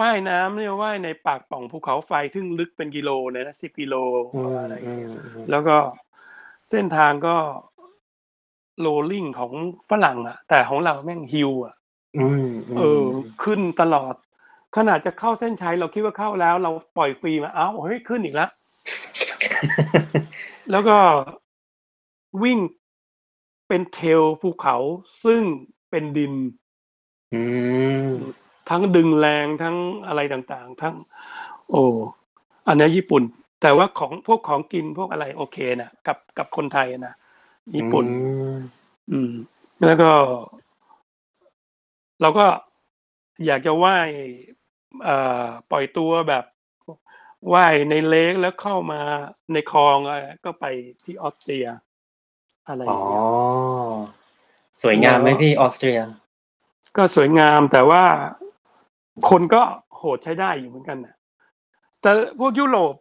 ว่ายน้ำเนี่ยว่ายในปากปล่องภูเขาไฟซึ่งลึกเป็นกิโลเลยนะสิบกิโล
อืม
อะไรอย่าง
อื
เงี้ย
มอืม
แล้วก็เส้นทางก็โรลลิ่งของฝรั่งอะแต่ของเราแม่งฮิวอะ
อืม
เออขึ้นตลอด ขนาดจะเข้าเส้นชัยเราคิดว่าเข้าแล้ว เราปล่อยฟรีมาเอ้าเฮ้ยขึ้นอีกแล้วแล้วก็วิ่งเป็นเทลภูเขาซึ่งเป็นดิน
อืม
ทั้งดึงแรงทั้งอะไรต่างๆ ทั้ง โอ้อันนี้ญี่ปุ่น แต่ว่าของพวกของกินพวกอะไรโอเคนะกับกับคนไทยนะญี่ปุ่น
อืม
อืมแล้วก็ เราก็อยากจะว่ายเอ่อปล่อยตัวแบบว่ายในเลกแล้วเข้ามาในคลองอะไรก็ไปที่ออสเตรีย อะไรอ
อ๋อ
ย่างเงี้ย
สวยงามไหมพี่ออสเตรีย
ก็สวยงามแต่ว่า คนก็โหดใช้ได้อยู่เหมือนกันนะแต่พวกยุโรป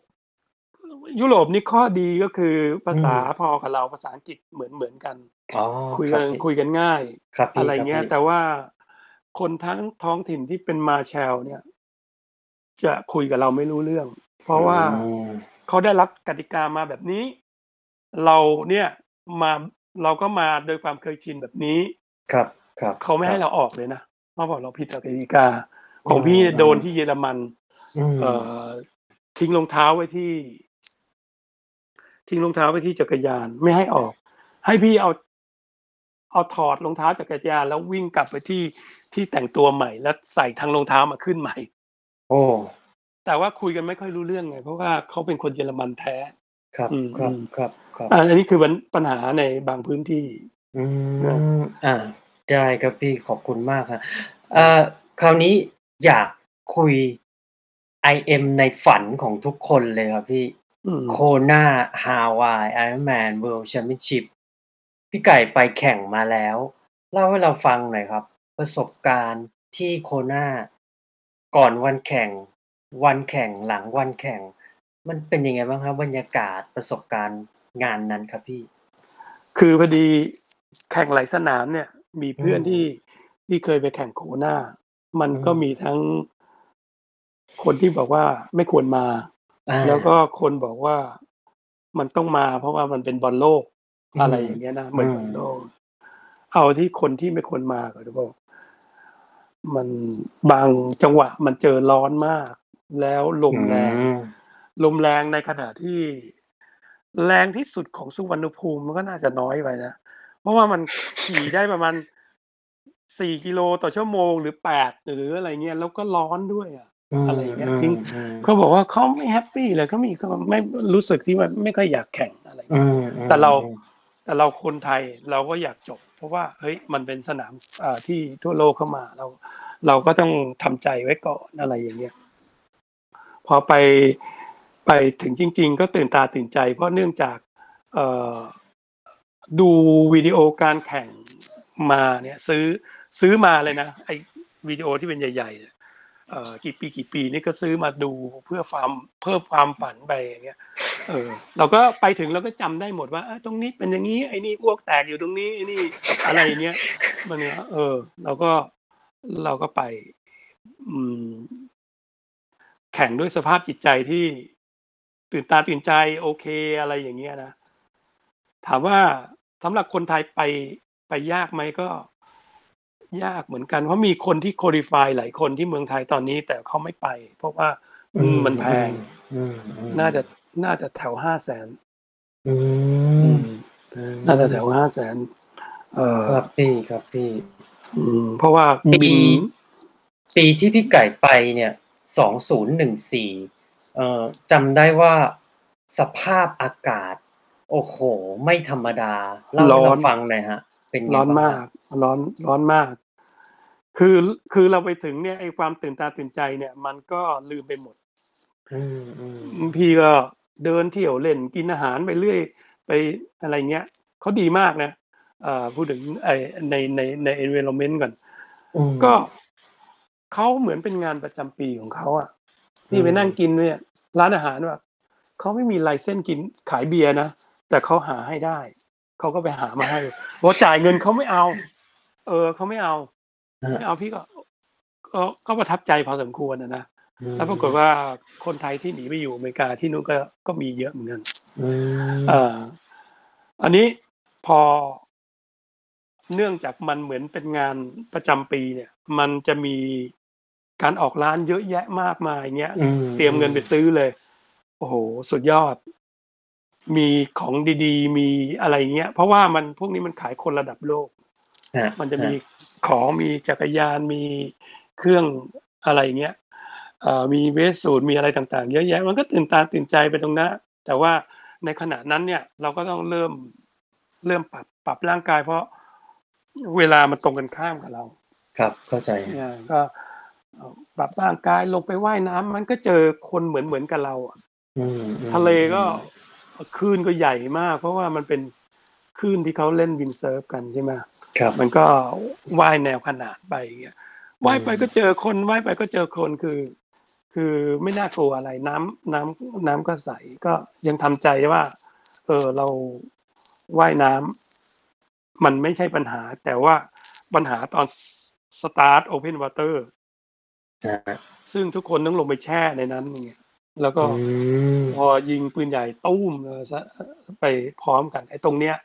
ยุโรปนี่ข้อดีก็คือภาษาพอกับเราภาษาอังกฤษเหมือนเหมือนกัน
อ๋อ
คุย
ครั
กับน
พี่
คุยกันง่าย
ครับพี่
อะไร
คบ
เงี้ย
พี่
แต่ว่าคนทั้งท้องถิ่นที่เป็นมาแชลเนี่ย จะคุยกับเราไม่รู้เรื่อง เพราะว่า
อืม
เขาได้รับกติกามาแบบนี้ เราเนี่ยมาเราก็มาโดยความเคยชินแบบนี้
ครับ ครับ
เขาไม่ให้
คบ
เราออกเลยนะเขาบอกเราผิดกติกา ของพี่เนี่ย
อืม
โดนที่เยอรมัน
อืม
เอ่อทิ้งรองเท้าไว้ที่ ทิ้งรองเท้าไว้ที่จักรยานไม่ให้ออก ให้พี่เอา เอาถอดรองเท้าจักรยานแล้ววิ่งกลับไปที่ที่แต่งตัวใหม่ แล้วใส่ทางรองเท้ามาขึ้นใหม่
โอ้
แต่ว่าคุยกันไม่ค่อยรู้เรื่องไงเพราะว่าเขาเป็นคนเยอรมันแท้
ครับ
อืม
ครับ
อืม
ครับครับ
อะอันนี้คือปัญปัญหาในบางพื้นที่
อื
นะ
มอ่าได้ครับพี่ขอบคุณมากครับอ่าคราวนี้ อยากคุย IM ในฝันของทุกคนเลยครับพี่
อืม
โคนาฮาวายไอรอนแมนเวิลด์แชมเปี้ยนชิพพี่ไก่ไปแข่งมาแล้ว เล่าให้เราฟังหน่อยครับ ประสบการณ์ที่โคนาก่อนวันแข่ง วันแข่งหลังวันแข่ง มันเป็นยังไงบ้างครับ บรรยากาศประสบการณ์งานนั้นครับพี่
คือพอดีแข่งหลายสนามเนี่ย มีเพื่อน
อืม
ที่ที่เคยไปแข่งโคนา มันก็
อืม
มีทั้ง คนที่บอกว่าไม่ควรมา
อ่า
แล้วก็คนบอกว่ามันต้องมา เพราะว่ามันเป็นบอลโลก
อืม
อะไรอย่างเงี้ยนะ เหมือน
อืม
บอลโลก เอาที่คนที่ไม่ควรมาก็จะบอกมันบางจังหวะมันเจอร้อนมาก แล้วลมแรง
อืม
ลมแรงในขณะที่ แรงที่สุดของสุวรรณภูมิมันก็น่าจะน้อยไปนะ เพราะว่ามันขี่ได้ประมาณ สี่กิโลต่อชั่วโมงหรือแปดหรืออะไรเงี้ยแล้วก็ร้อนด้วยอะอะไรอย่างเงี้ย
ม
จริง
อืม
เขาบอกว่าเขาไม่แฮปปี้เลยเขามีเขาไม่รู้สึกที่ว่าไม่ค่อยอยากแข่งอะไร
อื
เงี้ย
มอืม
แต่เราแต่เราคนไทยเราก็อยากจบ เพราะว่าเฮ้ยมันเป็นสนามอ่าที่ทั่วโลกเข้ามาเรา เราก็ต้องทำใจไว้ก่อนอะไรอย่างเงี้ยพอไปไปถึงจริง ๆ ก็ตื่นตาตื่นใจ เพราะเนื่องจากเอ่อดูวิดีโอการแข่ง มาเนี่ยซื้อซื้อมาเลยนะไอวิดีโอที่เป็นใหญ่ๆเอ่อกี่ปีกี่ปีนี่ก็ซื้อมาดูเพื่อความเพิ่มความฝันไปอย่างเงี้ยเออเราก็ไปถึงเราก็จำได้หมดว่าเอ้ยตรงนี้เป็นอย่างนี้ไอ้นี่อ้วกแตกอยู่ตรงนี้ไอ้นี่อะไรอย่างเงี้ยมันเนี่ยเออ เราก็เราก็ไป อืม แข่งด้วยสภาพจิตใจที่ตื่นตาตื่นใจ โอเคอะไรอย่างเงี้ยนะถามว่าสำหรับคนไทยไป ไปยากไหมก็ ยากเหมือนกัน เพราะมีคนที่โคดิฟายหลายคนที่เมืองไทยตอนนี้ แต่เขาไม่ไป เพราะว่าอืมมันแพง
อืมอืม
น่าจะน่าจะแถวห้าแสน
อืมอืม
น่าจะแถวห้าแสนเออ
ครับพี่ครับพี่
อืมเพราะว่า
ปี
บิน
ปีที่พี่ไก่ไปเนี่ยสองศูนย์หนึ่งสี่เอ่อจำได้ว่าสภาพอากาศ โอ้โฮไม่ธรรมดาเล่าให้
ร้อ
เรา
น
ฟังหน่อยครับเป็นไง
ร้อน
บ้าง
มา
ครั
ก
บ?
ร้อนร้อนมาก คือคือเราไปถึงเนี่ยไอ้ความตื่นตาตื่นใจเนี่ย มันก็ลืมไปหมด
อืม
อืม
ๆ
พี่ก็เดินเที่ยวเล่นกินอาหารไปเรื่อยไปอะไรเงี้ยเขาดีมากนะอ่าพูดถึงไอ้ในในใน environment ก่อน
อืม
ก็เขาเหมือนเป็นงานประจำปีของเขาอะ
อื
พี่ไปนั่ง
ม
กินเนี่ยร้านอาหารแบบเขาไม่มีไลเซนส์กินขายเบียร์นะ แต่เขาหาให้ได้ เขาก็ไปหามาให้พอจ่ายเงินเขาไม่เอา เออเขาไม่เอา
ครั
ไม่
บ
เอาพี่ก็ก็ก็ประทับใจพอสมควรอะนะ
อื
แล้วปรากฏ
ม
ว่าคนไทยที่หนีไปอยู่อเมริกาที่นู่นก็ก็มีเยอะเหมือนกัน
อื
เอ่
ม
ออันนี้พอเนื่องจากมันเหมือนเป็นงานประจำปีเนี่ย มันจะมีการออกร้านเยอะแยะมากมายเงี้ย
อื
เตรียมเงิน
ม
ไป
ๆ
ซื้อเลย โอ้โฮสุดยอด มีของดีๆ มีอะไรเงี้ย เพราะว่ามันพวกนี้มันขายคนระดับโลก
ครับ
มันจะ
ค
มี
รับ
ของมีจักรยานมีเครื่องอะไรเงี้ยเอ่อมี wetsuit มีอะไรต่างๆ เยอะแยะ มันก็ตื่นตาตื่นใจไปตรงนั้นแต่ว่าในขณะนั้นเนี่ยเราก็ต้องเริ่มเริ่มปรับปรับร่างกาย เพราะเวลามันตรงกันข้ามกับเรา
ครับเข้าใจค
เอ
รับ
อก็เอ่อปรับร่างกายลงไปว่ายน้ำมันก็เจอคนเหมือนๆกับเราอะ
อื
ทะเลก็
มๆ
เอ่อ คลื่นก็ใหญ่มาก เพราะว่ามันเป็นคลื่นที่เขาเล่น windsurf กันใช่ไหม
ครับ
มันก็ว่ายแนวขนานไปอย่างเงี้ย
อื
ว่ายไป
ม
ก็เจอคนว่ายไปก็เจอคนคือ คือไม่น่ากลัวอะไรน้ำน้ำน้ำก็ใสก็ยังทำใจว่า เออเราว่ายน้ำมันไม่ใช่ปัญหา แต่ว่าปัญหาตอนสสตาร์ต open water
ครับ
ซึ่งทุกคนต้องลงไปแช่ในนั้นอย่างเงี้ย แล้วก็
อืม
พอยิงปืนใหญ่ตู้มเออซะเอ่อไปพร้อมกัน ไอ้ตรงเนี้ย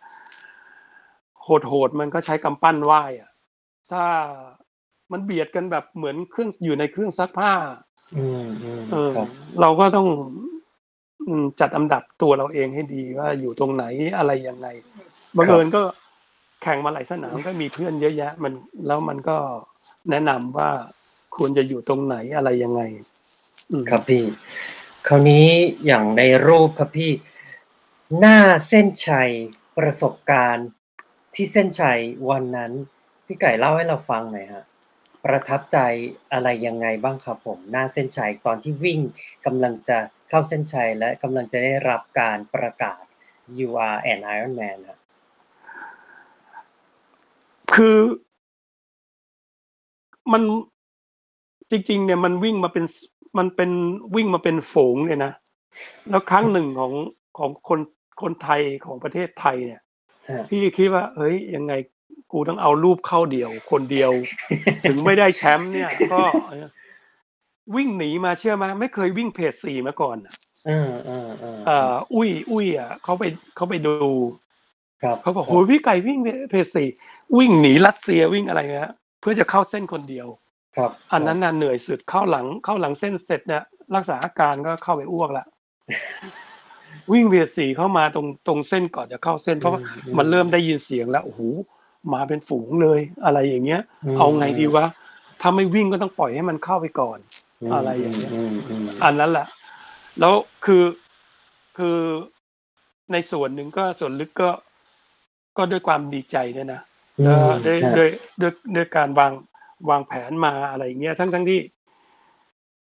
โหดๆมันก็ใช้กำปั้นว่ายอะถ้ามันเบียดกันแบบเหมือนเครื่องอยู่ในเครื่องซักผ้า
อืม
เออ
ๆครับ
เราก็ต้องอืมจัดอันดับตัวเราเองให้ดีว่าอยู่ตรงไหนอะไรยังไงบัง
ครั
เอิ
บ
ญก็แข่งมาหลายสนามก็มีเพื่อนเยอะแยะ มันแล้วมันก็แนะนำว่าควรจะอยู่ตรงไหนอะไรยังไงอืม
ครับพี่ คราวนี้อย่างในรูปครับพี่ หน้าเส้นชัยประสบการณ์ที่เส้นชัยวันนั้น พี่ไก่เล่าให้เราฟังหน่อยครับประทับใจอะไรยังไงบ้างครับผม?หน้าเส้นชัยตอนที่วิ่งกำลังจะเข้าเส้นชัยและกำลังจะได้รับการประกาศ You are an Iron Man ครับ
คือมันจริง ๆ เนี่ยมันวิ่งมาเป็น มันเป็นวิ่งมาเป็นฝูงเลยนะแล้วครั้งหนึ่งของของคนคนไทยของประเทศไทยเนี่ย
ครับ
พี่คิดว่า เฮ้ยยังไงกูต้องเอารูปเข้าเดี่ยว คนเดียว ถึงไม่ได้แชมป์เนี่ย ก็เออวิ่งหนีมาเชื่อไหมไม่เคยวิ่งเพจ4มาก่อนน่ะ
เออ
เอ่
ๆๆๆ
ออุ้ยอุ้ยอะเขาไปเขาไปดู
ครับ
เขาบอก
ค
โอ้
รับ
โฮพี่ไก่วิ่งเพเพจ4วิ่งหนีรัสเซียวิ่งอะไรนะเพื่อจะเข้าเส้นคนเดียว
ครับ
อัน
ค
นั
รั้บ
นน่ะเหนื่อยสุดเข้าหลังเข้าหลังเส้นเสร็จเนี่ยรักษาอาการก็เข้าไปอ้วกแล้ววิ่งเพจ4เข้ามาตรงตรงเส้นก่อนจะเข้าเส้น
อื
เพราะว่ามัน
ม
เริ่
ๆ
มได้ยินเสียงแล้วโอ้โฮมาเป็นฝูงเลย อะไรอย่างเงี้ย
อื
เอาไงดี
ม
วะถ้าไม่วิ่งก็ต้องปล่อยให้มันเข้าไปก่อน
อื
อะไรอย่างเงี้ย
มๆๆ
อันนั้นแหละ แล้วคือคือในส่วนหนึ่งก็ส่วนลึกก็ก็ด้วยความดีใจด้วยนะ
อื
ก็
ม
ด้วย
ครับ
ด้วยด้วยด้วยการวาง วางแผนมาอะไรอย่างเงี้ยทั้งๆที่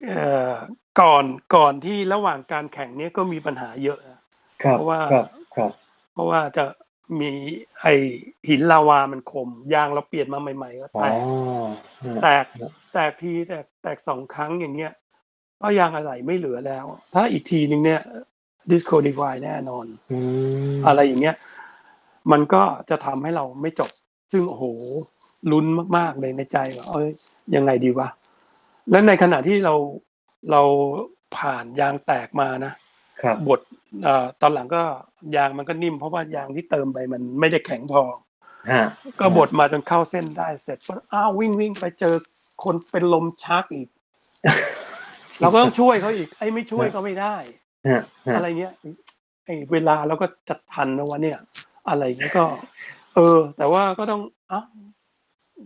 เอ่อก่อนก่อนที่ระหว่างการแข่งเนี่ยก็มีปัญหาเยอะนะ
ครั
เพราะว่า
บๆๆ
เพราะว่าจะมีไอ้หินลาวามันคม ยางเราเปลี่ยนมาใหม่ ๆ ก็
อ๋อ
แตก
ครับ
แตกแตกทีแตกแตก2ครั้งอย่างเงี้ยก็ยางอะไหล่ไม่เหลือแล้ว ถ้าอีกทีหนึ่งเนี่ย disqualify แน่นอน
อืม
อะไรอย่างเงี้ย มันก็จะทำให้เราไม่จบ ซึ่งโอ้โฮลุ้นมากๆเลยในใจว่าเฮ้ยยังไงดีวะแล้วในขณะที่เราเราผ่านยางแตกมานะ
ครับ
บดเอ่อตอนหลังก็ยางมันก็นิ่ม เพราะว่ายางที่เติมไปมันไม่ได้แข็งพอ
ครับ
ก็บดมาจนเข้าเส้นได้เสร็จปุ๊บอ้าววิ่งๆไปเจอคนเป็นลมชักอีก เราก็ต้องช่วยเขาอีก ไอ้ไม่ช่วยก็ไม่ได้
ครับๆ
อะไรเงี้ยไอ้เวลาเราก็จะทันนะวะเนี่ย อะไรอย่างเงี้ยก็เออ แต่ว่าก็ต้องอ้าว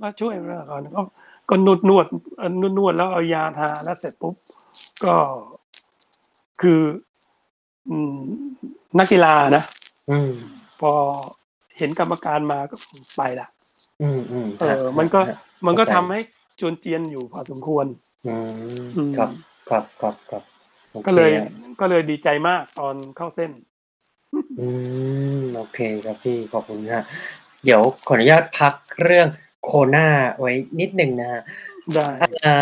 ก็ช่วยไปก่อนก็ก็นวดๆเออนวดๆแล้วเอายาทาแล้วเสร็จปุ๊บก็คือ อืมนักกีฬานะ
อืม
พอเห็นกรรมการมาก็ไปละ
อืมอืม
เอ
ฮะ
อมันก็
ฮะ
มันก็
เข้าใจ
ทำให้จวนเจียนอยู่พอสมควร
อืม
อืม
ครับครับครับครับโอค
ก็เลย
ฮะ
ก็เลยดีใจมากตอนเข้าเส้น
อืมโอเคครับพี่ขอบคุณฮะ เดี๋ยวขออนุญาตพักเรื่องโคนาไว้นิดหนึ่งนะฮะ
ได้
อ่า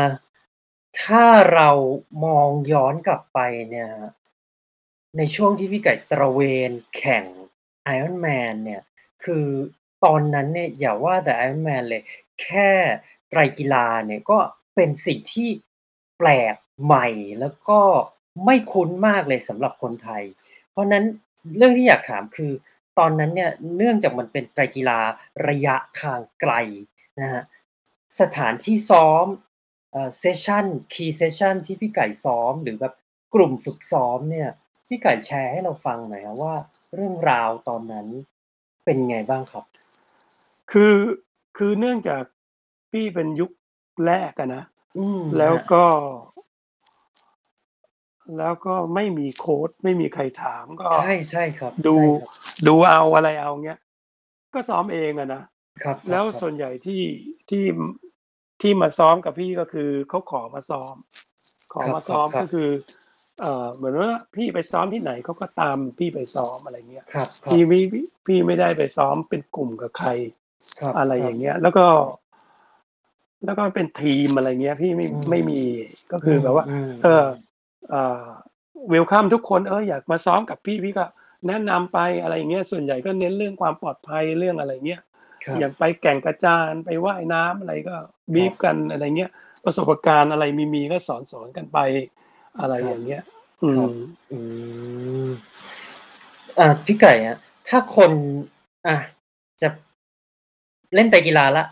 ถ้าเรามองย้อนกลับไปเนี่ย ในช่วงที่พี่ไก่ตระเวนแข่ง Iron Man เนี่ย คือตอนนั้นเนี่ยอย่าว่าแต่ Iron Man เลย แค่ไตรกีฬาเนี่ยก็เป็นสิ่งที่แปลกใหม่แล้วก็ไม่คุ้นมากเลยสำหรับคนไทย เพราะนั้นเรื่องที่อยากถามคือ ตอนนั้นเนี่ยเนื่องจากมันเป็นไตรกีฬาระยะทางไกลนะฮะสถานที่ซ้อมเอ่อเซสชั่นคีย์เซสชั่นที่พี่ไก่ซ้อมหรือแบบกลุ่มฝึกซ้อมเนี่ยพี่ไก่แชร์ให้เราฟังหน่อยครับว่าเรื่องราวตอนนั้นเป็นไงบ้างครับ
คือคือเนื่องจากพี่เป็นยุคแรกอะนะ
อืม
แล้ว
ฮะ
ก็ แล้วก็ไม่มีโค้ดไม่มีใครถามก็
ใช่ใช่ครับ
ดู
ใช่ครับ
ดูเอาอะไรเอาเงี้ย ก็ซ้อมเองอะนะ
ครับ
แล้ว
ครับ
ส่วนใหญ่ที่ที่ที่มาซ้อมกับพี่ก็คือเขาขอมาซ้อม ขอ
ครับ
มาซ้อม
ครับ
ก็คือ เอ่อเหมือนว่าพี่ไปซ้อมที่ไหนเขาก็ตามพี่ไปซ้อมอะไรเงี้ย
ครับครับ
พี่ไม่พี่ไม่ได้ไปซ้อมเป็นกลุ่มกับใคร
ครับ
อะไรอย่างเงี้ย แล้วก็แล้วก็เป็นทีมอะไรเงี้ยพี่ไม่
อืม
ไม่มีก็คือแบบว่า
ม
เออเอ่อเวลคัมทุกคนเอออยากมาซ้อมกับพี่พี่ก็แนะนำไปอะไรอย่างเงี้ยส่วนใหญ่ก็เน้นเรื่องความปลอดภัยเรื่องอะไรเงี้ย
ครับ
อย่างไปแก่งกระจานไปว่ายน้ำอะไรก็บีบกันอะไรเงี้ยประสบการณ์อะไรมีมีก็สอนสอนกันไปอะไร
ครับ
อย่างเงี้ย อื
ครับ
ม
อืมอ่าพี่ไก่ฮะถ้าคนอะจะเล่นไตรกีฬาละ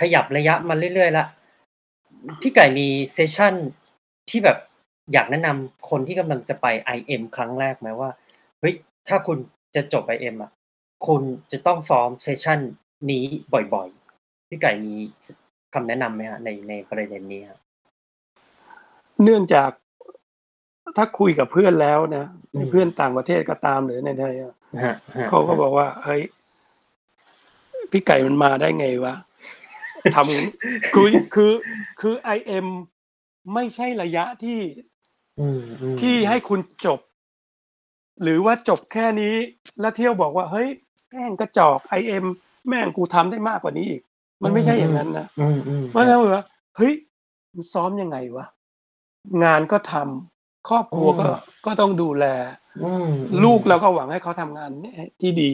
ขยับระยะมาเรื่อยๆละพี่ไก่มีเซสชั่นที่แบบ อยากแนะนำคนที่กำลังจะไป IM ครั้งแรกไหมว่า เฮ้ย ถ้าคุณจะจบ IM อะ คุณจะต้องซ้อมเซสชั่นนี้บ่อยๆ พี่ไก่มีคำแนะนำไหมฮะในในประเด็นนี้ฮะ
เนื่องจากถ้าคุยกับเพื่อนแล้วนะ
อืม
เพื่อนต่างประเทศก็ตามหรือในไทยอะ
ฮะฮะ
เขาก็บอกว่า เฮ้ย พี่ไก่มันมาได้ไงวะทำคือคือคือไอเอ็ม ไม่ใช่ระยะที่
อืมอืม
ที่ให้คุณจบ หรือว่าจบแค่นี้ แล้วเที่ยวบอกว่า เฮ้ยแม่งกระจอกไอเอ็มแม่งกูทำได้มากกว่านี้อีก มันไม่ใช่อย่างนั้นนะ
อืมอืม
เพราะฉะนั้นเหรอเฮ้ยมันซ้อมยังไงวะงานก็ทำครอบครัวก็ก็ต้องดูแล
อืม
ลูกเราก็หวังให้เขาทำงานที่ดี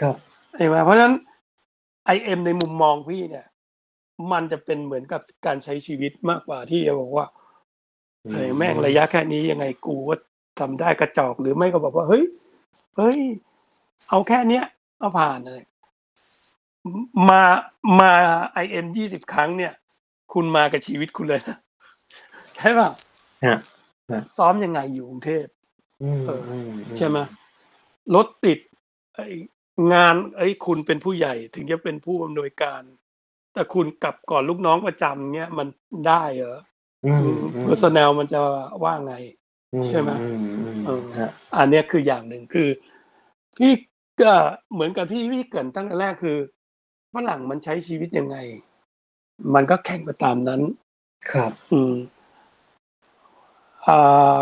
ครับ
ใช่ไหมเพราะฉะนั้นไอเอ็มในมุมมองพี่เนี่ย มันจะเป็นเหมือนกับการใช้ชีวิตมากกว่าที่จะบอกว่าเฮ้ยแม่งระยะแค่นี้ยังไงกูก็ทำได้กระจอกหรือไม่ก็บอกว่า เฮ้ยเฮ้ย เอาแค่เนี้ยเอาผ่านเลยมามาไอเอ็มยี่สิบครั้งเนี่ย คุณมากับชีวิตคุณเลยนะใช่ป่ะ
ฮะ
ซ้อมยังไงอยู่กรุงเทพ
อืม
เออ
อืม
ใช่ไหมรถติดไอ้งานไอ้ยคุณเป็นผู้ใหญ่ ถึงจะเป็นผู้อำนวยการ แต่คุณกลับก่อนลูกน้องประจำเนี้ยมันได้เหรอ
อืม
เพอร์ซนลมันจะว่าไง ใช่ไหม
อือืม
เออ
ฮะ
อันเนี้ยคืออย่างหนึ่งคือ พี่ก็เหมือนกับที่พี่เกรินตั้งแต่แรกคือฝรั่งมันใช้ชีวิตยังไง มันก็แข่งไปตามนั้น
ครับ
อืมอ่า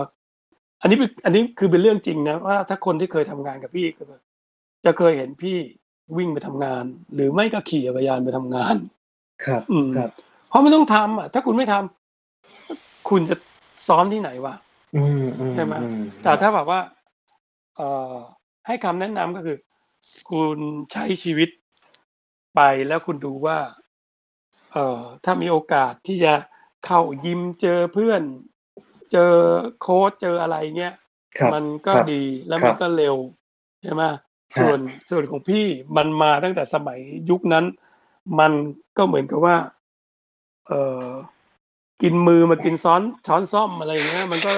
อันนี้เป็นอันนี้คือเป็นเรื่องจริงนะว่าถ้าคนที่เคยทำงานกับพี่ก็แบบจะเคยเห็นพี่วิ่งไปทำงาน หรือไม่ก็ขี่จักรยานไปทำงาน
ครับ
อืม
ครับ
เพราะมันต้องทำอะ ถ้าคุณไม่ทำคุณจะซ้อมที่ไหนวะ
อืมอืม
ใช่ไหม
อืม
แต่ถ้าแบบว่า เอ่อ ให้คำแนะนำก็คือ คุณใช้ชีวิตไปแล้วคุณดูว่า เอ่อ ถ้ามีโอกาสที่จะเข้ายิมเจอเพื่อน เจอโค้ชเจออะไรเงี้ย
ครับ
มันก็
ครับ
ดีแล้ว
ครั
มัน
บ
ก็เร็วใช่ไหมส่วนส่วนของพี่มันมาตั้งแต่สมัยยุคนั้น มันก็เหมือนกับว่า เออกินมือมากินซ้อนช้อนซ่อมอะไรอย่างเงี้ย มันก็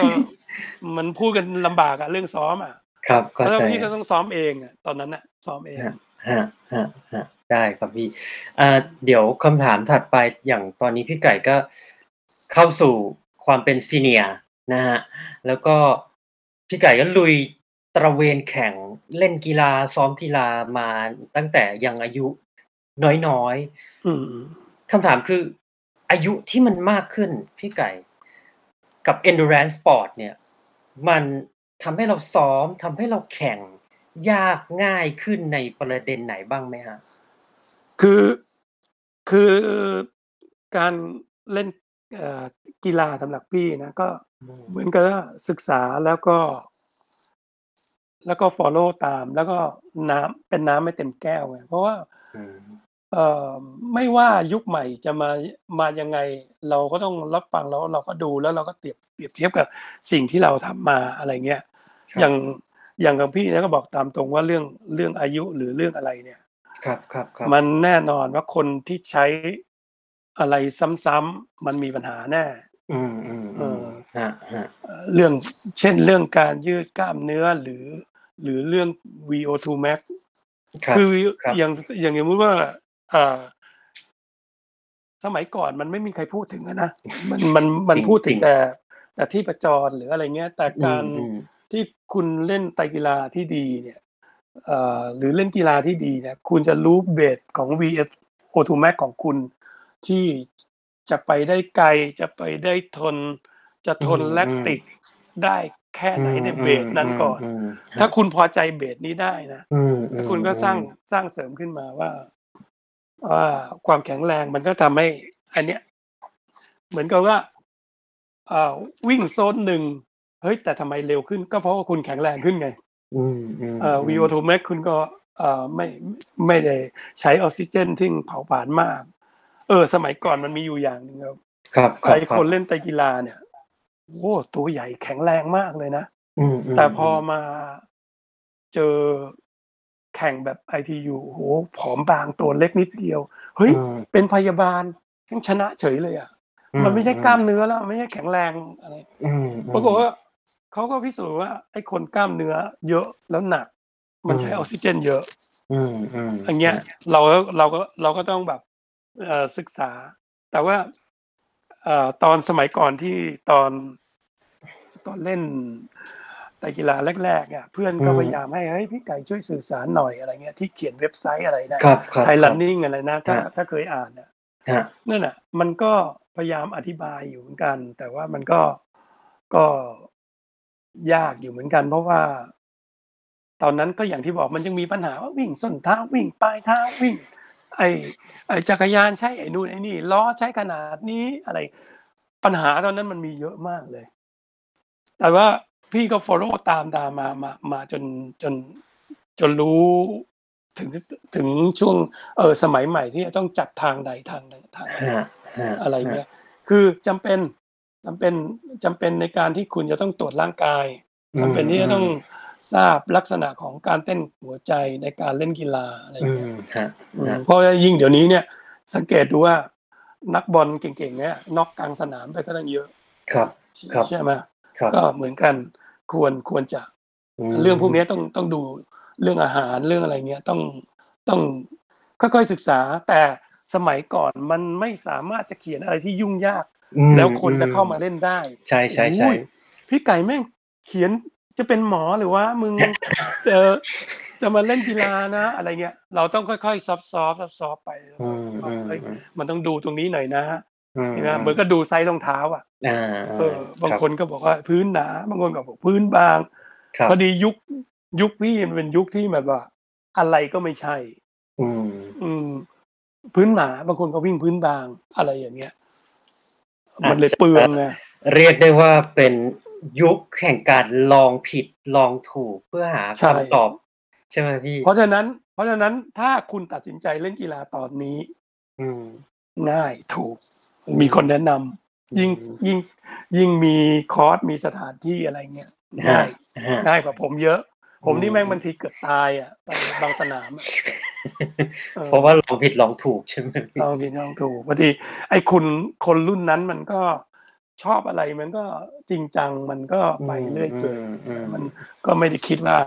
มันพูดกันลำบากอะเรื่องซ้อมอะ
ครับเข้า
แล้ว
ใจ
พี่ก็ต้องซ้อมเองอะตอนนั้นอะซ้อมเอง
ฮะฮะฮะฮะได้ครับพี่อ่าเดี๋ยวคำถามถัดไปอย่างตอนนี้พี่ไก่ก็เข้าสู่ความเป็นซีเนียร์นะฮะแล้วก็พี่ไก่ก็ลุยตระเวนแข่งเล่นกีฬาซ้อมกีฬามาตั้งแต่ยังอายุ น้อย
อืม
ๆ คำถามคือ อายุที่มันมากขึ้นพี่ไก่ กับ endurance sport เนี่ย มันทำให้เราซ้อม ทำให้เราแข่งยากง่ายขึ้นในประเด็นไหนบ้างไหมฮะ?
คือ คือการเล่น เอ่อ กีฬาสำหรับพี่นะ ก็
อืม
เหมือนกับว่าศึกษาแล้วก็ แล้วก็ฟอลโลว์ตาม แล้วก็น้ำ เป็นน้ำไม่เต็มแก้วไง เพราะว่า
อืม
เอ่อไม่ว่ายุคใหม่จะมามายังไง เราก็ต้องรับฟังแล้วเราก็ดูแล้วเราก็เปรียบเปรียบเทียบกับสิ่งที่เราทำมาอะไรเงี้ย
ครั
อย่าง
บ
อย่างของพี่เนี่ยก็บอกตามตรงว่าเรื่องเรื่องอายุหรือเรื่องอะไรเนี่ย
ครับครับ
มั
ๆ
นแน่นอนว่าคนที่ใช้อะไรซ้ำๆมันมีปัญหาแน่
อืม
เออ
ๆๆครับ
เอ่อเรื่องเช่นเรื่องการยืดกล้ามเนื้อหรือ หรือเรื่อง VO2 max
ๆ ครับ
คือ
ครับ
อย่างอย่างสมมุติว่า อ่า สมัยก่อนมันไม่มีใครพูดถึงอะนะมันมันมัน
จริง
พูดถึ
จริ
ง
ง
แต่แต่ที่ประจรหรืออะไรเงี้ย แต่
อื
การ
ม
ที่คุณเล่นไตรกีฬาที่ดี เนี่ยเอ่อหรือเล่นกีฬาที่ดีเนี่ย คุณจะรู้เบสของ VO2 max ของคุณที่จะไปได้ไกล จะไปได้ทน จะ
ๆอื
ทน
ม
lactic ได้ แค่
อื
ไหน
ม
ในเบสนั้นก่อน
ๆๆๆค
ถ้า
รับ
คุณพอใจเบสนี้ได้นะ
อืม
แล้วคุณก็สร้าง
ๆ
สร้างเสริมขึ้นมาว่าว่าความแข็งแรงมันก็ทำให้ อันเนี้ย เหมือนกับว่าอ่าวิ่งโซนหนึ่งเฮ้ยแต่ทำไมเร็วขึ้น ก็เพราะว่าคุณแข็งแรงขึ้นไง
อืม
เอ่อ
ๆๆ
VO2 max คุณก็เอ่อไม่ไม่ได้ใช้ออกซิเจนที่เผาผลาญมาก เออ สมัยก่อนมันมีอยู่อย่างหนึ่งครับ
ครับ
ใคร
ค
ครับนเล่นไตรกีฬาเนี่ย โอ้ตัวใหญ่แข็งแรงมากเลยนะ
อืม
แต่พอ
ๆๆ
มาเจอแข่งแบบ ITU โอ้โฮผอมบางตัวเล็กนิดเดียว เฮ้ย
อืม
เป็นพยาบาลยังชนะเฉยเลยอะ
อื
มันไม่ใช่กล้าม
ม
เนื้อแล้ว ไม่ใช่แข็งแรงอะไร
อืม
ปรากฏ
ๆ
ว่าเขาก็พิสูจน์ว่าไอ้คนกล้ามเนื้อ เยอะแล้วหนัก
อื
มันใช้
ม
ออกซิเจนเยอะ
อืม
อย่าง
ๆ
เงี้ย
ฮะ
เราก็เราก็เราก็ต้องแบบเอ่อศึกษา แต่ว่าเอ่อตอนสมัยก่อนที่ตอนตอนเล่นไตรกีฬาแรกๆอะเพื่อน
อื
ก็พ
ม
ยายามให้เฮ้ยพี่ไก่ช่วยสื่อสารหน่อยอะไรเงี้ยที่เขียนเว็บไซต์อะไรนะ
ครับ
Thai
ๆๆ
Running อะไรนะ
ค
ถ้า
รับ
ถ้าเคยอ่านน่ะ
ครับ
นั่นน่ะ มันก็พยายามอธิบายอยู่เหมือนกัน แต่ว่ามันก็ก็ยากอยู่เหมือนกัน เพราะว่า ตอนนั้นก็อย่างที่บอกมันยังมีปัญหาว่าวิ่งส้นเท้าวิ่งปลายเท้าวิ่ง ไอ้ไอ้จักรยานใช้ไอ้นู่นไอ้นี่ล้อใช้ขนาดนี้อะไร ปัญหาตอนนั้นมันมีเยอะมากเลย แต่ว่าพี่ก็ฟอลโลว์ตามตามมามามาจนจนจนรู้ถึงสถึงช่วงเอ่อสมัยใหม่ที่จะต้องจัดทางใดทางใดทางห
ค
นึ่ง
รับ
อะไร
ๆ
เงี้ยคือจำเป็นจำเป็นจำเป็นในการที่คุณจะต้องตรวจร่างกาย
อื
จำเป็นที่จะต้อ
ม
ง
ๆ
ทราบลักษณะของการเต้นหัวใจในการเล่นกีฬาอะไร
อื
เงี้ย
มครับ
อื
ค
ม
รับ
เพราะว่ายิ่งเดี๋ยวนี้เนี่ยสังเกตดูว่านักบอลเก่งๆเนี่ยน็อกกลางสนามไปก็ตั้งเยอะ
ครับ
ช
ครับ
ใช่ไหม
ครับ
ก็เหมือนกันควรควรจะ
อื
เรื่องพวกเนี้
ม
ยต้องต้องดูเรื่องอาหารเรื่องอะไรเงี้ยต้องต้องค่อยๆศึกษา แต่สมัยก่อนมันไม่สามารถจะเขียนอะไรที่ยุ่งยาก
อื
แล้วคนจะ
ม
เข้ามาเล่นได้
ๆใช
โอ้โฮ่
ๆ
พี่ไก่แม่งเขียน จะเป็นหมอหรือว่ามึงเอ่อจะมาเล่นกีฬานะ อะไรเงี้ย เราต้องค่อยๆซอฟต์ๆซอฟต์ๆไปแล้ว
อื
ก็ว่าเฮ้ย
มๆ
มันต้องดูตรงนี้หน่อยนะ
ๆอืม
ใช่ไหมเหมือนกับดูไซซ์รองเท้าอะ
ๆอา
เออ
ๆ
บาง
ครับ
คนก็บอกว่าพื้นหนา บางคนก็บอกพื้นบาง
ครับ
พอดียุคยุคพี่มันเป็นยุคที่แบบว่า อะไรก็ไม่ใช่
อืม
อืมพื้นหนาบางคนก็วิ่งพื้นบางอะไรอย่างเงี้ย
อา
มัน
จ
เลย
จะ
เปลืองไง
เรียกได้ว่าเป็น ยุคแห่งการลองผิดลองถูกเพื่อหา
ใช่
คำตอบ ใช่ไหมพี่?
เพราะฉะนั้น เพราะฉะนั้นถ้าคุณตัดสินใจเล่นกีฬาตอนนี้
อืม
ง่ายถูก
อื
มี
ม
คนแนะน
อืำ
ยิ่ง
ม
ยิ่งยิ่งมีคอร์สมีสถานที่อะไรเงี้ย
ครั
ง่า
บ
ย
ครับ
ง่ายกว่าผมเยอะผ
อื
มนี่แม่ง
ม
บางทีเกือบตายอะไปบางสนามอะเอ
เพราะ
อ
ว่าลองผิดลองถูกใช่ไหมพี่?
ลองผิดลองถูกบางทีไอ้คุณคนรุ่นนั้นมันก็ ชอบอะไรมันก็จริงจังมันก็
อื
ไปเรื่อยเปื่อย
ม
มัน
ๆๆ
ก็ไม่ได้คิดว่า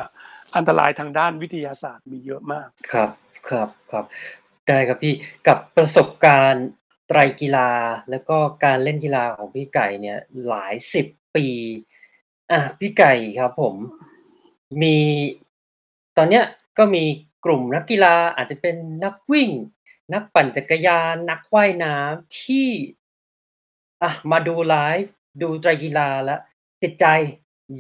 อันตรายทางด้านวิทยาศาสตร์มีเยอะมาก
ครับครับๆได้ครับพี่กับประสบการณ์ไตรกีฬาแล้วก็การเล่นกีฬาของพี่ไก่เนี่ยหลาย10ปีอาพี่ไก่ครับผมมีตอนเนี้ยก็มีกลุ่มนักกีฬาอาจจะเป็นนักวิ่ง นักปั่นจักรยานนักว่ายน้ำที่ อะ มาดูไลฟ์ ดูไตรกีฬาแล้ว ติดใจ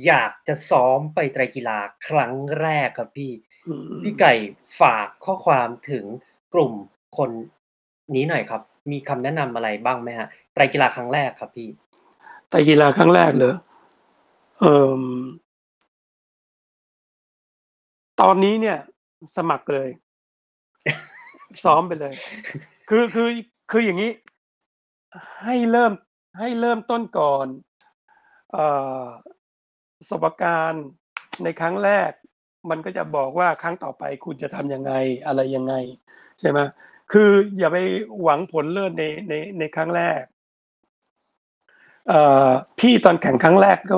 อยากจะซ้อมไปไตรกีฬาครั้งแรกครับพี่
อืม
พี่ไก่ฝากข้อความถึงกลุ่มคนนี้หน่อยครับ มีคำแนะนำอะไรบ้างไหมครับ?ไตรกีฬาครั้งแรกครับพี่
ไตรกีฬาครั้งแรกเหรอ?เอ่อ ตอนนี้เนี่ย สมัครเลย ซ้อมไปเลย คือ คือ คืออย่างงี้ ให้เริ่ม ให้เริ่มต้นก่อนเอ่อประสบการณ์ในครั้งแรก มันก็จะบอกว่าครั้งต่อไปคุณจะทำยังไงอะไรยังไง ใช่ไหมคืออย่าไปหวังผลเลิศในในในครั้งแรกเอ่อพี่ตอนแข่งครั้งแรกก็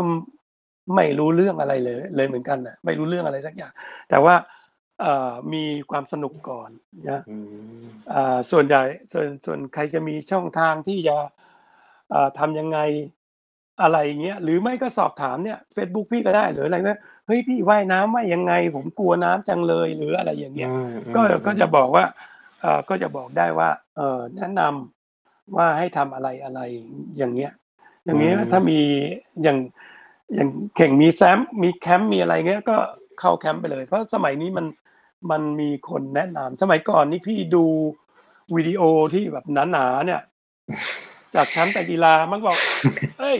ไม่รู้เรื่องอะไรเลย เลยเหมือนกันน่ะไม่รู้เรื่องอะไรสักอย่าง แต่ว่าเอ่อมีความสนุกก่อนนะ
อืม
อ่าส่วนใหญ่ส่วนส่วนใครจะมีช่องทางที่จะอ่า ทำยังไงอะไรอย่างเงี้ยหรือไม่ก็สอบถามเนี่ยเฟซบุ๊กพี่ก็ได้หรืออะไรนะเฮ้ยพี่ว่ายน้ำว่ายยังไง?ผมกลัวน้ำจังเลยหรืออะไรอย่างเงี้ย
อืม
ก็
ๆ
ก็จะบอกว่าเอ่อก็จะบอกได้ว่าเอ่อแนะนำว่าให้ทำอะไรๆอย่างเงี้ยอ
อื
ย่างงี้ถ้า
ม
มีอย่างอย่างแข่งมีแซ้มมีแคมป์มีอะไรเงี้ยก็เข้าแคมป์ไปเลย เพราะสมัยนี้มันมันมีคนแนะนำสมัยก่อนนี่พี่ดูวิดีโอที่แบบหนาๆเนี่ย จากแคมป์ไตรกีฬามันบอกเฮ้ย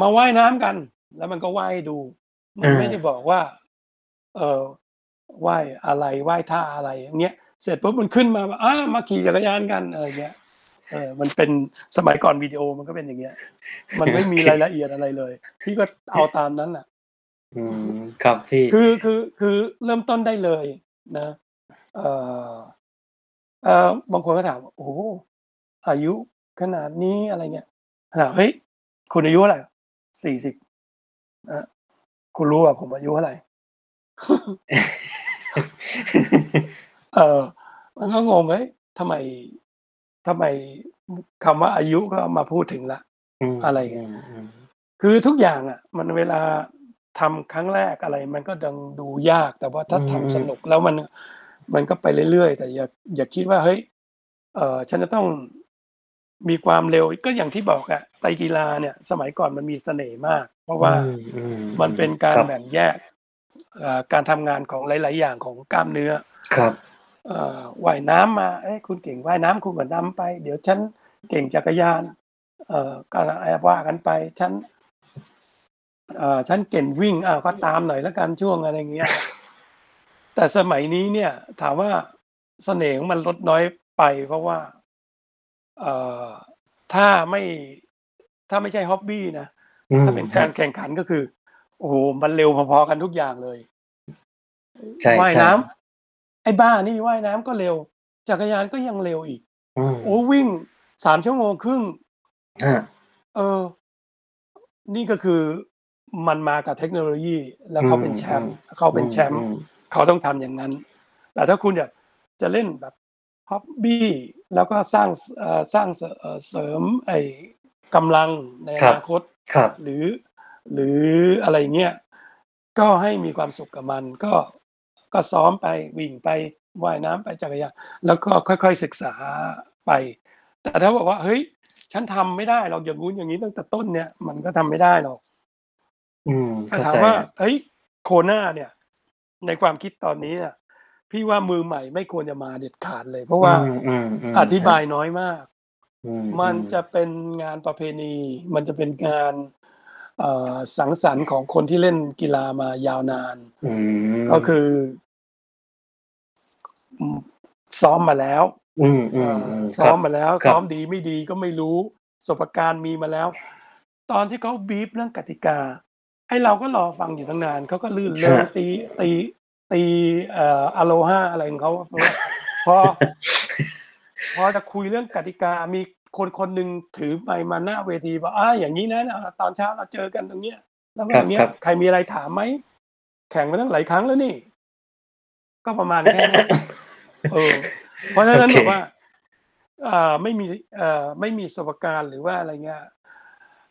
มาว่ายน้ำกัน แล้วมันก็ว่ายให้ดู มั
อาน
ไม่ได้บอกว่า เอ่อว่ายอะไรว่ายท่าอะไรอย่างเงี้ยเสร็จปุ๊บมันขึ้นมาว่าอามาขี่จักรยานกันอะไรเงี้ยเออมันเป็นสมัยก่อนวิดีโอมันก็เป็นอย่างเงี้ย มันไม่มีรายละเอียดอะไรเลย พี่ก็เอาตามนั้นน่ะ
อืมครับพี่
คือคือคือเริ่มต้นได้เลยนะ เอ่อเอ่อบางคนก็ถามว่าโอ้โฮอายุ ขนาดนี้อะไรเงี้ยถามเฮ้ยคุณอายุเท่าไร?40อาคุณรู้เปล่าผมอายุเท่าไร?เออมันก็งงเฮ้ยทำไมทำไมคำว่าอายุก็มาพูดถึงแล้ว
อืม
อะไร
อื
เงี้ย
มๆ
คือทุกอย่างอะมันเวลาทำครั้งแรกอะไร มันก็ยังดูยากแต่ว่า
อื
ถ้าทำส
ม
นุก
ๆ
แล้วมันมันก็ไปเรื่อยๆแต่อย่าอย่าคิดว่าเฮ้ยเอ่อฉันจะต้อง มีความเร็วก็อย่างที่บอกอะไตรกีฬาเนี่ยสมัยก่อนมันมีเสน่ห์มาก เพราะ
อื
ว่า
ม
มันเป็น
ๆ
กา
ค
ร
รับ
แบ่งแยกเอ่อการทำงานของหลาย ๆ อย่างของกล้ามเนื้อ
ครับ
เอ่อว่ายน้ำมาเอ๊ะคุณเก่งว่ายน้ำคุณก็นำไป เดี๋ยวฉันเก่งจักรยานเอ่อก็อาว่ากันไปฉันเอ่อฉันเก่งวิ่งอ้าวก็ตามหน่อยแล้วกันช่วงอะไรอย่างเงี้ยแต่สมัยนี้เนี่ยถามว่าเสน่ห์ของมันลดน้อยไปเพราะว่า เอ่อถ้าไม่ถ้าไม่ใช่ฮ็อบบีนะ
อื
ถ้ามเป็น
ครั
กา
บ
รแข่งขันก็คือ โอ้โฮมันเร็วพอๆกันทุกอย่างเลย
ใช่
ว่าย
ๆ
น้ำไอ้บ้านี่ว่ายน้ำก็เร็ว จักรยานก็ยังเร็วอีก
อืม
โอ้วิ่ง3ชั่วโมงครึ่ง
อา
เออ นี่ก็คือมันมากับเทคโนโลยี แล้
อื
วเขาเป็นแชม
ม
ป์เขา
ๆ
เป็
อื
นแชมป์
ม
เขาต้องทำอย่างงั้น แต่ถ้าคุณอยากจะเล่นแบบ ฮ็อบบีแล้วก็สร้างสเอ่อสร้างเสเอ่อเสริมไอ้กำลังใน
ๆ
อ
ครับ
นาคต
ครับ
หรือ หรืออะไรอย่างเงี้ยก็ให้มีความสุขกับมันก็ก็ซ้อมไปวิ่งไปว่ายน้ำไปจักรยานแล้วก็ค่อยๆศึกษาไป แต่ถ้าบอกว่า เฮ้ย ฉันทำไม่ได้หรอกอย่างงู้นอย่างงี้ตั้งแต่ต้นเนี่ย มันก็ทำไม่ได้หรอก
อืม
แต่
เข้า
ถาม
ใจ
ว่า
ครับ
เฮ้ย Kona เนี่ย ในความคิดตอนนี้อะ พี่ว่ามือใหม่ไม่ควรจะมาเด็ดขาดเลย เพราะ
อื
ว่า
มๆ
อ
ๆ
ธิ
ครับา
ยน้อยมาก
อื
มัน
ม
จะ
ๆ
เป็นงานประเพณี มันจะเป็นงานเอ่อสังสรรค์ของคนที่เล่นกีฬามายาวนาน
อื
ก็
ม
คืออืมซ้อมมาแล้ว
อืม
เอ่อ
ๆๆ
ซ้
ครั
อบมมาแล้ว
ครั
ซ้อบมดีไม่ดีก็ไม่รู้ประสบการณ์มีมาแล้ว ตอนที่เขาบรีฟเรื่องกติกาไอ้เราก็รอฟังอยู่ตั้งนานเขาก็ลื่นเริ
ค
ง
รับ
ตีตี ตีเอ่อ Aloha อะไรของเขาเพราะว่าพอ พอจะคุยเรื่องกติกามีคนคนหนึ่งถือไมค์มาหน้าเวทีบอกอาอย่างงี้นะอ่าตอนเช้าเราเจอกันตรงเนี้ย แล้วก็
คร
อย่างเงี้ยั
บ
ใครมีอะไรถามไหม?แข่งมาตั้งหลายครั้งแล้วนี่ ก็ประมาณแค่เนี้ยเออเพราะฉะ
ๆโอ
นั้น
เค
แบบว่าอ่าไม่มีเอ่อไม่มีประสบการณ์หรือว่าอะไรเงี้ย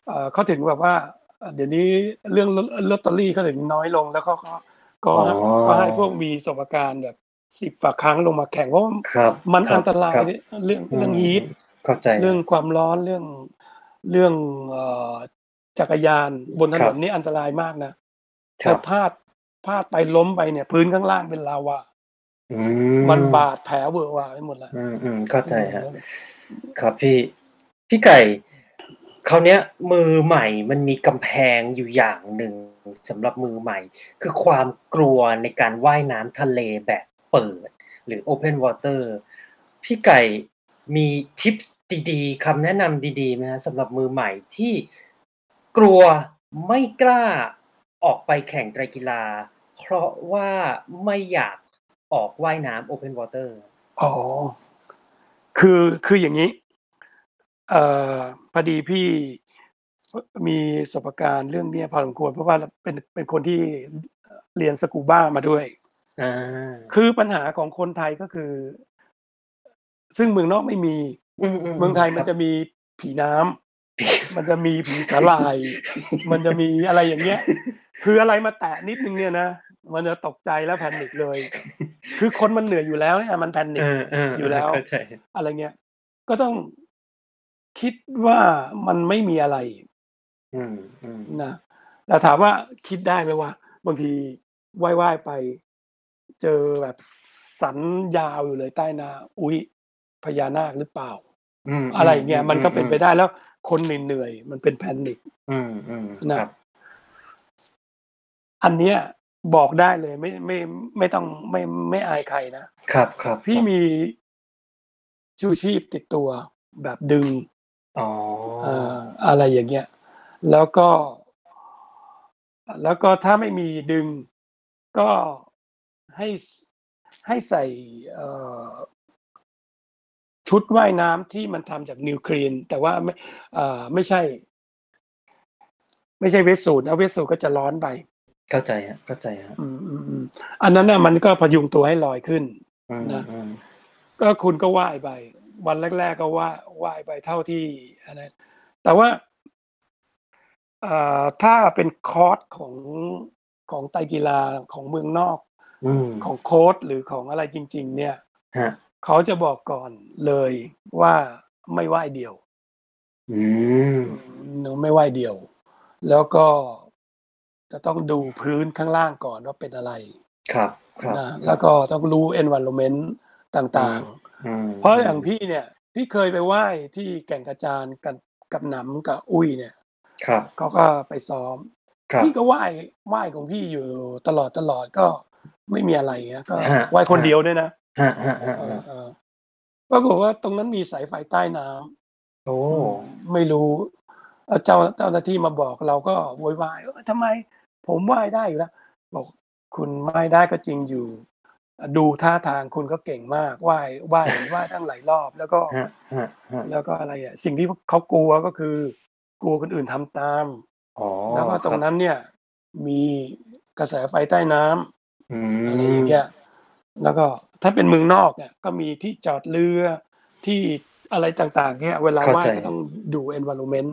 เอ่อเขาถึงแบบว่าเอ่อเดี๋ยวนี้เรื่องลอตลอตเตอรี่เขาถึงน้อยลงแล้วเขา ก็ก็
อ๋อ
ให้ก็ให้พวกมีประสบการณ์แบบสิบฝาครั้งลงมาแข่งเพราะว่า
ครับ
มัน
คบ
อันตราย
ครับ
เรื่อง
อืม
เรื่องฮีท
เข้าใจ
เรื่องความร้อนเรื่องเรื่องเอ่อจักรยานบนถ
คนรับ
นนี่อันตรายมากนะครับถ้าพลาดพลาดไปล้มไปเนี่ย พื้นข้างล่างเป็นลาวา
อื
มันบาดแผลเวอะหวาไปหมดแล้ว
อืมอืมเข้าใจฮะครับพี่พี่ไก่คราวเนี้ยมือใหม่มันมีกำแพงอยู่อย่างหนึ่ง สำหรับมือใหม่ คือความกลัวในการว่ายน้ำทะเลแบบเปิด หรือ Open Water พี่ไก่มีทิปส์ดีๆคำแนะนำดีๆไหมฮะสำหรับมือใหม่ที่กลัวไม่กล้าออกไปแข่งไตรกีฬา เพราะว่าไม่อยากออกว่ายน้ำ Open Water
อ๋อ คือคืออย่างนี้ เอ่อพอดีพี่ มีประสบการณ์เรื่องเนี้ยพอสมควร เพราะว่าเป็นเป็นคนที่เรียนสกูบ้ามาด้วย
อ่า
คือปัญหาของคนไทยก็คือ ซึ่งเมืองนอกไม่มี
อืมอื
เมืองไทยมัน
ครับ
จะมีผีน้ำมันจะมีผีสาลาย มันจะมีอะไรอย่างเงี้ย คืออะไรมาแตะนิดนึงเนี่ยนะมันจะตกใจแล้วแพนิคเลย คือคนมันเหนื่อยอยู่แล้วเนี่ยมันแพนิค
เออเออ
อยู่แล้ว
เข้าใจ
อะไรเงี้ย ก็ต้องคิดว่ามันไม่มีอะไร
อืมอืม
นะแต่ถามว่าคิดได้ไหมว่า บางทีว่ายๆไป เจอแบบสันยาวอยู่เลยใต้น้ำอุ๊ยพญานาคหรือเปล่า
อืม
อะไรเงี้ยมันก็เป็นไปได้แล้ว คนเหนื่อยๆมันเป็นแพนิค
อืมอืม
นะ
ครับ
อันเนี้ยบอกได้เลยไม่ไม่ไม่ต้องไม่ไม่อายใครนะ
ครับครับ
พี่
ครับ
มีชูชีพติดตัวแบบดึง
อ๋อ
เอ่ออะไรอย่างเงี้ย แล้วก็ แล้วก็ถ้าไม่มีดึงก็ให้ให้ใส่เอ่อชุดว่ายน้ำที่มันทำจากนิวเคลียนแต่ว่าไม่เอ่อไม่ใช่ ไม่ใช่เวสสูตรนะเวสสูตรก็จะร้อนไป
เข้าใจฮะเข้าใจฮะ
อืมอืมอืมอันนั้นน่ะมันก็พยุงตัวให้ลอยขึ้น
อืม
นะ
อืม
ก็คุณก็ว่ายไป วันแรก ๆ ก็ว่าว่ายไปเท่าที่อันนั้นแต่ว่าเอ่อ ถ้าเป็นคอร์สของของไตรกีฬาของเมืองนอก
อืม
ของโค้ดหรือของอะไรจริง ๆ เนี่ย
ฮะ
เขาจะบอกก่อนเลยว่าไม่ว่ายเดี่ยว
อืม
หนูไม่ว่ายเดี่ยว แล้วก็จะต้องดูพื้นข้างล่างก่อนว่าเป็นอะไร
ครับ ครับ
นะแล้วก็ต้องรู้ environment ต่างๆ
อืม
เพราะอย่างพี่เนี่ย พี่เคยไปไหว้ที่แก่งกระจานกับกับหนำกับอุ้ยเนี่ย
ครับ
เขาก็ไปซ้อม
ครับ
พี่ก็ไหว้ไหว้ของพี่อยู่ตลอดตลอดก็ไม่มีอะไรเงี้ยก็
ฮะ
ไหว้คนเดียวด้วยนะ
ฮะฮะฮะ
เออ
ฮะ
เออปรากฏว่าตรงนั้นมีสายไฟใต้น้ำ
โอ้
ไม่รู้แล้วเจ้าเจ้าหน้าที่มาบอกเราก็โวยวายเออทำไมผมไหว้ได้อยู่แล้วบอกคุณไหว้ได้ก็จริงอยู่ ดูท่าทางคุณก็เก่งมากไหว้ไหว้ไหว้ตั้งหลายรอบ แล้วก็
ฮะฮะฮะ
แล้วก็อะไรอะสิ่งที่เขากลัวก็คือ กลัวคนอื่นทำตาม
อ๋อ
แล้วก็ตรงนั้นเนี่ย มีกระแสไฟใต้น้ำ
อื
อะไรอย่างเงี้ยแล้วก็ถ้าเป็นเมืองนอกเนี่ยก็มีที่จอดเรือที่อะไรต่างๆเนี่ยเวลาว่ายก็ต้องดู environment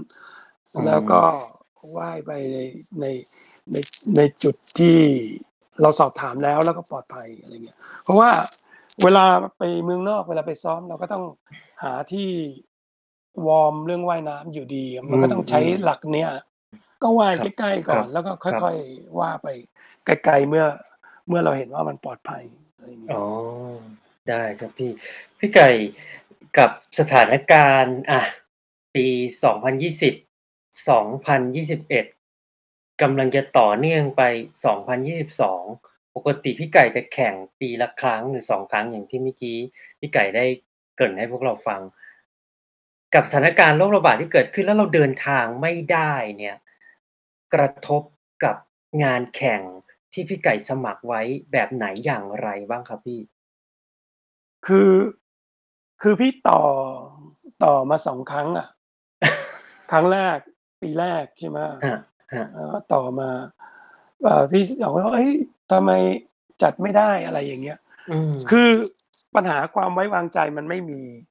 แล้วก็ว่ายไปในในในในจุดที่เราสอบถามแล้วแล้วก็ปลอดภัยอะไรเงี้ย เพราะว่าเวลาไปเมืองนอกเวลาไปซ้อมเราก็ต้องหาที่ วอร์มเรื่องว่ายน้ำอยู่ดี มันก็ต้องใช้หลักเนี้ยก็ว่ายใกล้ๆก่อน แล้วก็ค่อยๆว่าไปไกลๆเมื่อเมื่อเราเห็นว่ามันปลอดภัยอะไรอย่างเงี้ย
อ๋อได้ครับพี่ พี่ไก่กับสถานการณ์อะปีสองพันยี่สิบสองพันยี่สิบเอ็ดกำลังจะต่อเนื่องไปสองพันยี่สิบสองปกติพี่ไก่จะแข่งปีละครั้งหรือสองครั้งอย่างที่เมื่อกี้พี่ไก่ได้เกริ่นให้พวกเราฟัง กับสถานการณ์โรคระบาดที่เกิดขึ้นแล้วเราเดินทางไม่ได้เนี่ย กระทบกับงานแข่งที่พี่ไก่สมัครไว้แบบไหนอย่างไรบ้างครับพี่
คือคือพี่ต่อต่อมาสองครั้งอะ ครั้งแรกปีแรกใช่ไหม
ฮะฮะ
แล้วก็ต่อมาเอ่อพี่บอกว่าเฮ้ยทำไมจัดไม่ได้อะไรอย่างเงี้ย
อืม
คือปัญหาความไว้วางใจมันไม่มีเพ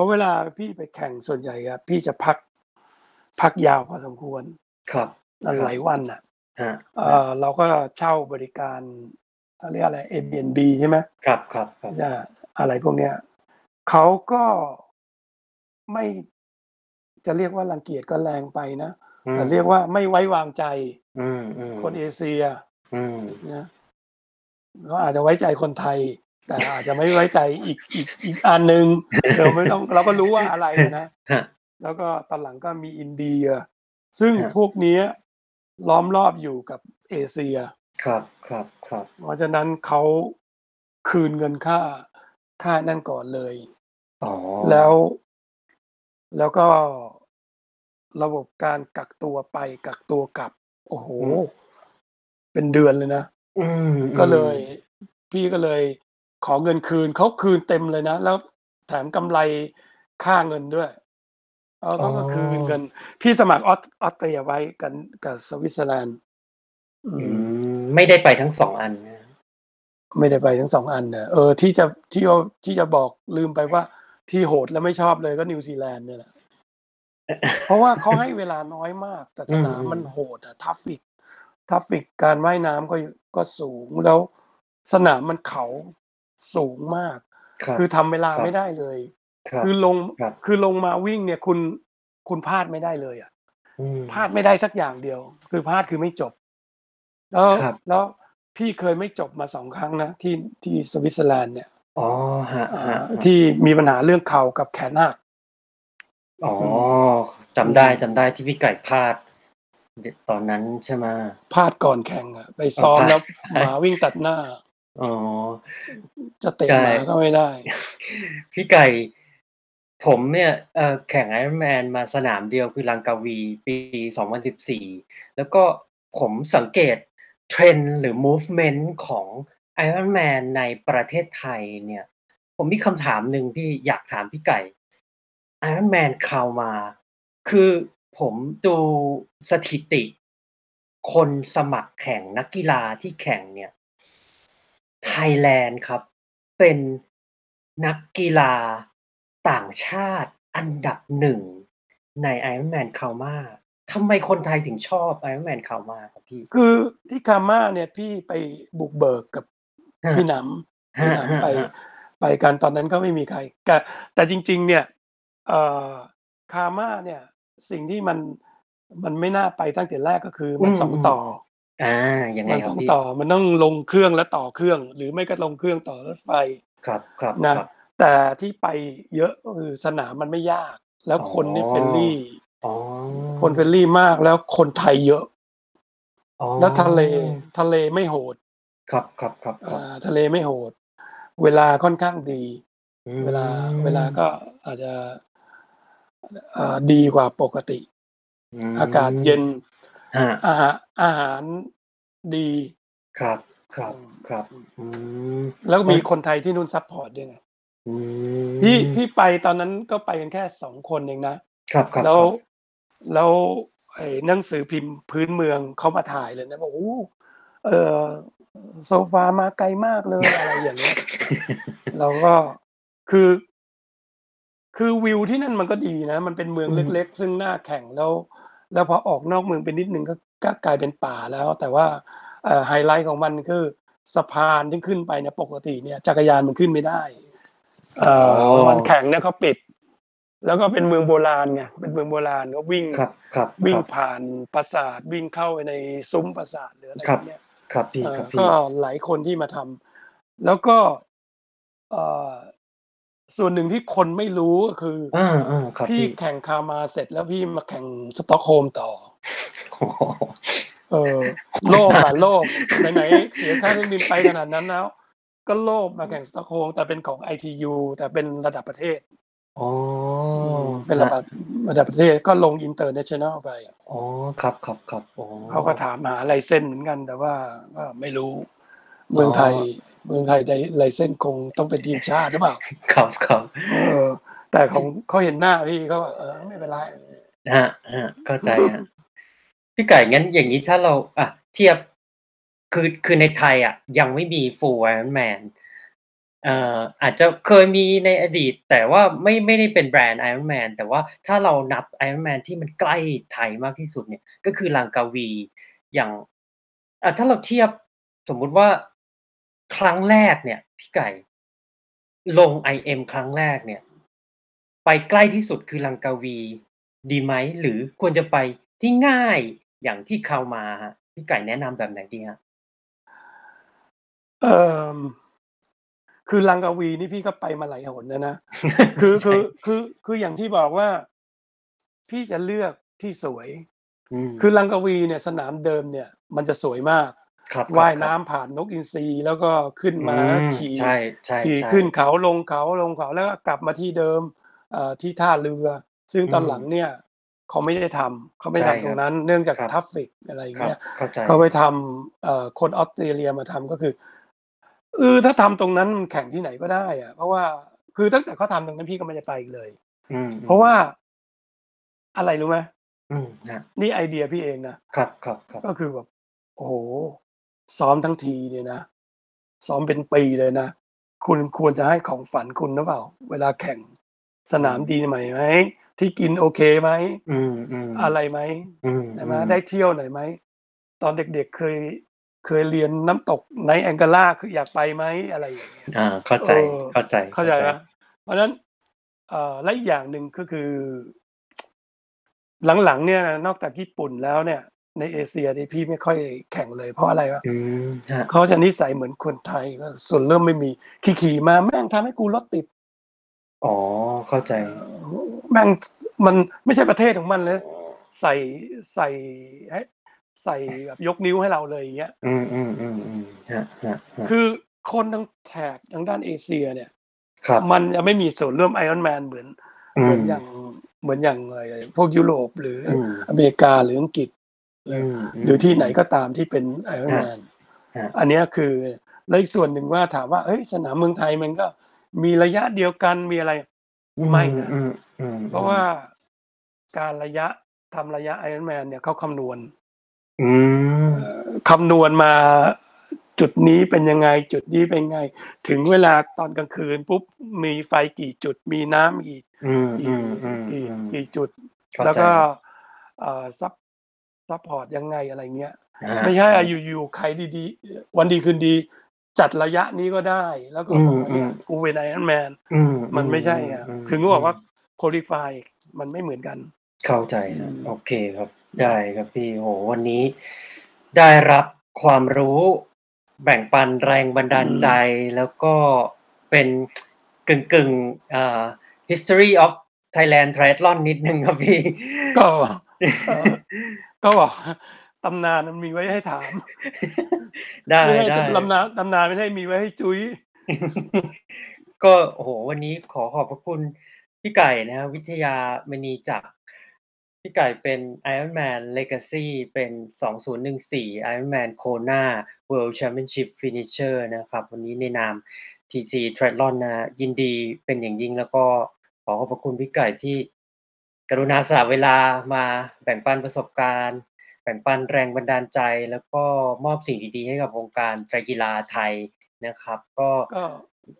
ราะเวลาพี่ไปแข่งส่วนใหญ่อะพี่จะพักพักยาวพอสมควร
ครับ
หลายวันอะ
ฮะ
เออเราก็เช่าบริการเขาเรียกอะไร Airbnb ใช่ไหม
ครับครับครับ
จะอะไรพวกเนี้ยเขาก็ไม่จะเรียกว่ารังเกียจก็แรงไปนะ
อืม
แต่เรียกว่าไม่ไว้วางใจ
อืมอืม
คนเอเชีย
อืม
นะเขาอาจจะไว้ใจคนไทย แต่อาจจะไม่ไว้ใจอีกอีกอีกอันหนึ่งเราไม่ต้องเราก็รู้ว่าอะไรนะ
ฮะ
แล้วก็ตอนหลังก็มีอินเดีย ซึ่ง
ฮะ
พวกเนี้ยล้อมรอบอยู่กับเอเชีย
ครับครับครับ
เพราะฉะนั้นเขาคืนเงินค่าค่านั่นก่อนเลย
อ๋อ
แล้ว แล้วก็ระบบการกักตัวไปกักตัวกลับ โอ้โห เป็นเดือนเลยนะ
อืม
ก็เลย พี่ก็เลย ขอเงินคืนเขาคืนเต็มเลยนะ แล้วแถมกำไรค่าเงินด้วยเอาเขาก็คืนเงินพี่สมัครออสออสเตรียไว้กันกับสวิตเซอร์แลนด์อื
อื
ม
มไม่ได้ไปทั้งสองอันนะ
ไม่ได้ไปทั้งสองอันเนอะเออที่จะที่เอาที่จะบอกลืมไปว่าที่โหดและไม่ชอบเลยก็นิวซีแลนด์เนี่ยแหละเพราะว่าเขาให้เวลาน้อยมาก แต่สนามมันโหดอะ traffic traffic การว่ายน้ำก็ก็สูงแล้วสนามมันเขา สูงมาก
ครับ
คือทำเวลา
ครับ
ไม่ได้เลย
ครับ
คือลง
ครับ
คือลงมาวิ่งเนี่ยคุณคุณพลาดไม่ได้เลยอะ
ม
พลาดไม่ได้สักอย่างเดียว คือพลาดคือไม่จบ แล้ว
ครับ
แล้วพี่เคยไม่จบมาสองครั้งนะที่ที่สวิตเซอร์แลนด์เนี่ย
อ๋อฮะ
อ่า
ฮะ
ที่มีปัญหาเรื่องเข่ากับแขนหัก
อ๋อจำได้จำได้ที่พี่ไก่พลาด ตอนนั้นใช่ไหม
พลาดก่อนแข่งอะไปซ้อม
พลาด
แล้วหมาวิ่งตัดหน้า
อ๋อ
จะเตะ
ใช่
หมาก็ไม่ได้
พี่ไก่ ผมเนี่ยเอ่อแข่งไอรอนแมนมาสนามเดียวคือลังกาวีปี2014แล้วก็ผมสังเกตเทรนด์หรือ movement ของไอรอนแมนในประเทศไทยเนี่ย ผมมีคำถามหนึ่งพี่อยากถามพี่ไก่ไอรอนแมนเข้ามา คือผมดูสถิติ คนสมัครแข่งนักกีฬาที่แข่งเนี่ย ไทยแลนด์ครับ เป็นนักกีฬาต่างชาติอันดับหนึ่งใน Ironman k a l m a ทำไมคนไทยถึงชอบ Ironman k a l m a ครับพี่
คือที่คาม่าเนี่ยพี่ไปบุกเบิกกับ
ฮะ
พี่หนำพี่ห
ฮะฮะ
นำไป
ฮะ
ไปกันตอนนั้นก็ไม่มีใครแต่แต่จริง ๆ เนี่ยเอ่อคาม่าเนี่ยสิ่งที่มันมันไม่น่าไปตั้งแต่แรกก็คือมันสองต่อ
อ่า ยังไง
มัน
ครั
ส
บ
อง
พี่
ต่อมันต้องลงเครื่องแล้วต่อเครื่อง หรือไม่ก็ลงเครื่องต่อรถไฟ
ครับครับ
นะ ครับ แต่ที่ไปเยอะก็คือสนามมันไม่ยาก แล้วคนนี่
อ๋อ
friendly
อ๋อ
คน friendly มากแล้วคนไทยเยอะ
อ๋อ
แล้วทะเลทะเลไม่โหด
ครับครับครับครับ
อ่าทะเลไม่โหด เวลาค่อนข้างดี
อืม
เวลาเวลาก็อาจจะเอ่อดีกว่าปกติ
ม
อากาศเย็น
ฮะ
อาหารอาหารดี
ครับ ครับ ครับ อืม
แล้วมีคนไทยที่นู่น support ด้วยไง
อืม
พี่พี่ไปตอนนั้นก็ไปกันแค่สองคนเองนะ
ครับครับ
แล้ว
ครับ
แล้วไอ้หนังสือพิมพ์พื้นเมืองเขามาถ่ายเลยนะบอกโอ้เออโซฟามาไกลมากเลยอะไรอย่างเงี้ย เราก็คือ คือวิวที่นั่นมันก็ดีนะ มันเป็นเมือง
อืม
เล็ก ๆ ซึ่งน่าแข่งแล้ว แล้วพอออกนอกเมืองไปนิดนึงก็ก็กลายเป็นป่าแล้ว แต่ว่าเอ่อไฮไลท์ของมันคือสะพานที่ขึ้นไปเนี่ยปกติเนี่ยจักรยานมันขึ้นไม่ได้เอ่อวันแข่งเนี่ยเขาปิด แล้วก็เป็นเมืองโบราณไงเป็นเมืองโบราณก็วิ่ง
ครับครับ
วิ่ง
ครับ
ผ่านปราสาทวิ่งเข้าไปในซุ้มปราสาทหรืออะไร
ครับ
เนี่ย
ครับพี่
เอ่อ
ครับพี่
ก็หลายคนที่มาทำแล้วก็เอ่อ ส่วนหนึ่งที่คนไม่รู้ก็คืออ
อ่าอ่าครับ
พี่
พี่
แข่ง Kalmar เสร็จแล้วพี่มาแข่งสต็อกโฮล์มต่อ
โอ้โห
เออโลภอะโลภไหนๆเสียค่าเครื่องบินไปขนาดนั้นแล้ว ก็โลภมาแข่งสต็อกโฮล์มแต่เป็นของ ITU แต่เป็นระดับประเทศ
อ๋อ
เป็นระดับระดับประเทศก็ลง international ไปอะ
อ๋อครับครับครับอ๋อ
เขาก็ถามหาลายเส้นเหมือนกัน แต่ว่าก็ไม่รู้เมืองไทย เมืองไทยได้ลายเส้นคงต้องเป็นทีมชาติหรือเปล่า
ครับครับ
เออ แต่ของเขาเห็นหน้าพี่เขาก็เออไม่เป็นไร
ฮะฮะเข้าใจฮะพี่ไก่งั้นอย่างนี้ถ้าเราอะเทียบคือคือในไทยอะ ยังไม่มี full Iron Man เอ่ออาจจะเคยมีในอดีต แต่ว่าไม่ไม่ได้เป็นแบรนด์ Iron Man แต่ว่าถ้าเรานับ Iron Man ที่มันใกล้ไทยมากที่สุดเนี่ย ก็คือลังกาวีอย่างอะถ้าเราเทียบสมมุติว่า ครั้งแรกเนี่ยพี่ไก่ ลง IM ครั้งแรกเนี่ย ไปใกล้ที่สุดคือลังกาวี ดีไหม หรือควรจะไปที่ง่ายอย่างที่คาวมาครับพี่ไก่แนะนำแบบไหนดีครับ?
เอ่อคือลังกาวีนี่พี่ก็ไปมาหลายหนแล้วนะคือ
ใช
คื่อคือคืออย่างที่บอกว่า พี่จะเลือกที่สวย
อืม
คือลังกาวีเนี่ยสนามเดิมเนี่ย มันจะสวยมาก
ครับ
ว่าย
ๆ
น้ำผ่านนกอินทรีแล้วก็ขึ้น
อื
ม้ามขี่
ใช่
ขี่
ๆ
ขึ้น
ๆ
เขาลงเขาลงเขาแล้วก็กลับมาที่เดิมเอ่อที่ท่าเรือ ซึ่ง
อื
ตอนหลัง
ม
เนี่ยเขาไม่ได้ทำเขาไม่
ใช่
ทำตรง
บ
นั้นครับ เนื่องจาก
ครับ
traffic อะไรอย่าง
ครั
เงี้ยครับ
เข้าใจ
เขาไปทำเอ่อคนออสเตรเลียมาทำก็คือเออถ้าทำตรงนั้นมันแข่งที่ไหนก็ได้อะเพราะว่าคือตั้งแต่เขาทำตรงนั้นพี่ก็ไม่ได้ไปอีกเลย
อืม
เพราะว่า
ๆ
อะไรรู้ไหม?
อืมครับ
นี่ไอเดียพี่เองนะ
ครับๆๆ
ก็คือแบบโอ้โฮ ซ้อมทั้งทีเนี่ยนะ ซ้อมเป็นปีเลยนะ คุณควรจะให้ของฝันคุณหรือเปล่า เวลาแข่งสนามดีใหม่ไหมที่กินโอเคไหม
อืม
อะ
ๆ
ไรไหม
อืม
ใช่ไหม
ๆ
ได้เที่ยวหน่อยไหม ตอนเด็กๆเคยเคยเรียนน้ำตก Niagara คืออยากไปไหมอะไรอย่างเงี้ย
อาเข้า
เอ
ใจ
อ
เข้าใจ
เข้าใจ
ๆ
ไหม?เพราะฉะนั้นเอ่อและอีกอย่างหนึ่งก็คือ หลังๆเนี่ยนอกจากญี่ปุ่นแล้วเนี่ย ในเอเชียนี่พี่ไม่ค่อยแข่งเลยเพราะอะไรวะ?
อืมครับ
เขาจะนิสัยเหมือนคนไทยก็ส่วนเริ่มไม่มีขี่ๆมาแม่งทำให้กูรถติด
อ๋อเข้าใจ
เอ่อแม่งมันไม่ใช่ประเทศของมันเลยใส่ใส่ให้ใส่แบบยกนิ้วให้เราเลยอย่างเงี้ย
อืมๆๆๆครับๆๆ
คือคนทางแถบทางด้านเอเชีย เนี่ย
ครับ
มันจะไม่มีส่วนร่วม Iron Man เหมือน
อื
เหมือน
ม
อย่างเหมือนอย่างไอ้พวกยุโรปหรือ
อืม
อเมริกาหรืออังกฤษ
อืม
หรือที่ไหน
ๆ
ก็ตามที่เป็น Iron
ครับ
Man
ครับ
อันเนี้ยคือแล้วอีกส่วนหนึ่งว่าถามว่าเฮ้ยสนามเมืองไทยมันก็มีระยะเดียวกันมีอะไร
อื
ไม่นะ
มๆๆ
เพราะว่า
ๆ
การระยะทำระยะ Iron Man เนี่ยเขาคำนวณ
อืม
เอ่อคำนวณมาจุดนี้เป็นยังไงจุดนี้เป็นไง ถึงเวลาตอนกลางคืนปุ๊บมีไฟกี่จุดมีน้ำกี่
อืม
กี่
ๆ
กี่
ๆๆ
กี่จุด
เข้า
แล้ว
ใจ
ก็เอ่อซัป ซัปพอร์ตยังไงอะไรเงี้ย
อา
ไม่ใช่
ครับ
อยู่ๆใครดีๆ วันดีคืนดี จัดระยะนี้ก็ได้ แล้วก็
อื
บอกว่าเนี่ย
ม
กูเป็น Iron Man
อืม
มันไม่ใช่อะ
ๆ
ถึง
ๆ
บอกว่า
ๆ
qualify มันไม่เหมือนกัน
เข้าใจ
อื
ครับ
ม
โอเคครับ ได้ครับพี่โอ้โฮวันนี้ ได้รับความรู้แบ่งปันแรงบันดา
อื
ลใจ
ม
แล้วก็เป็นกึ่งๆอ่า History of Thailand Triathlon นิดหนึ่งครับพี่
ก็เอ่อ ก็บอกว่าตำนานมันมีไว้ให้ถาม
ได้
ไม่ให้
ได้
ตำนานตำนานไม่ได้มีไว้ให้จุ๊ย
ก็โอ้โฮวันนี้ขอขอบพระคุณพี่ไก่นะครับวิทยามณีจักรพี่ไก่เป็น Ironman Legacy เป็น 2014 Ironman Kona World Championship Finisher นะครับ วันนี้ในนาม TC Triathlon นะครับยินดีเป็นอย่างยิ่งแล้วก็ขอขอบพระคุณพี่ไก่ที่ กรุณาสละเวลามาแบ่งปันประสบการณ์ แบ่งปันแรงบันดาลใจ แล้วก็มอบสิ่งดีๆ ให้กับวงการไตรกีฬาไทยนะครับ ก็
ก็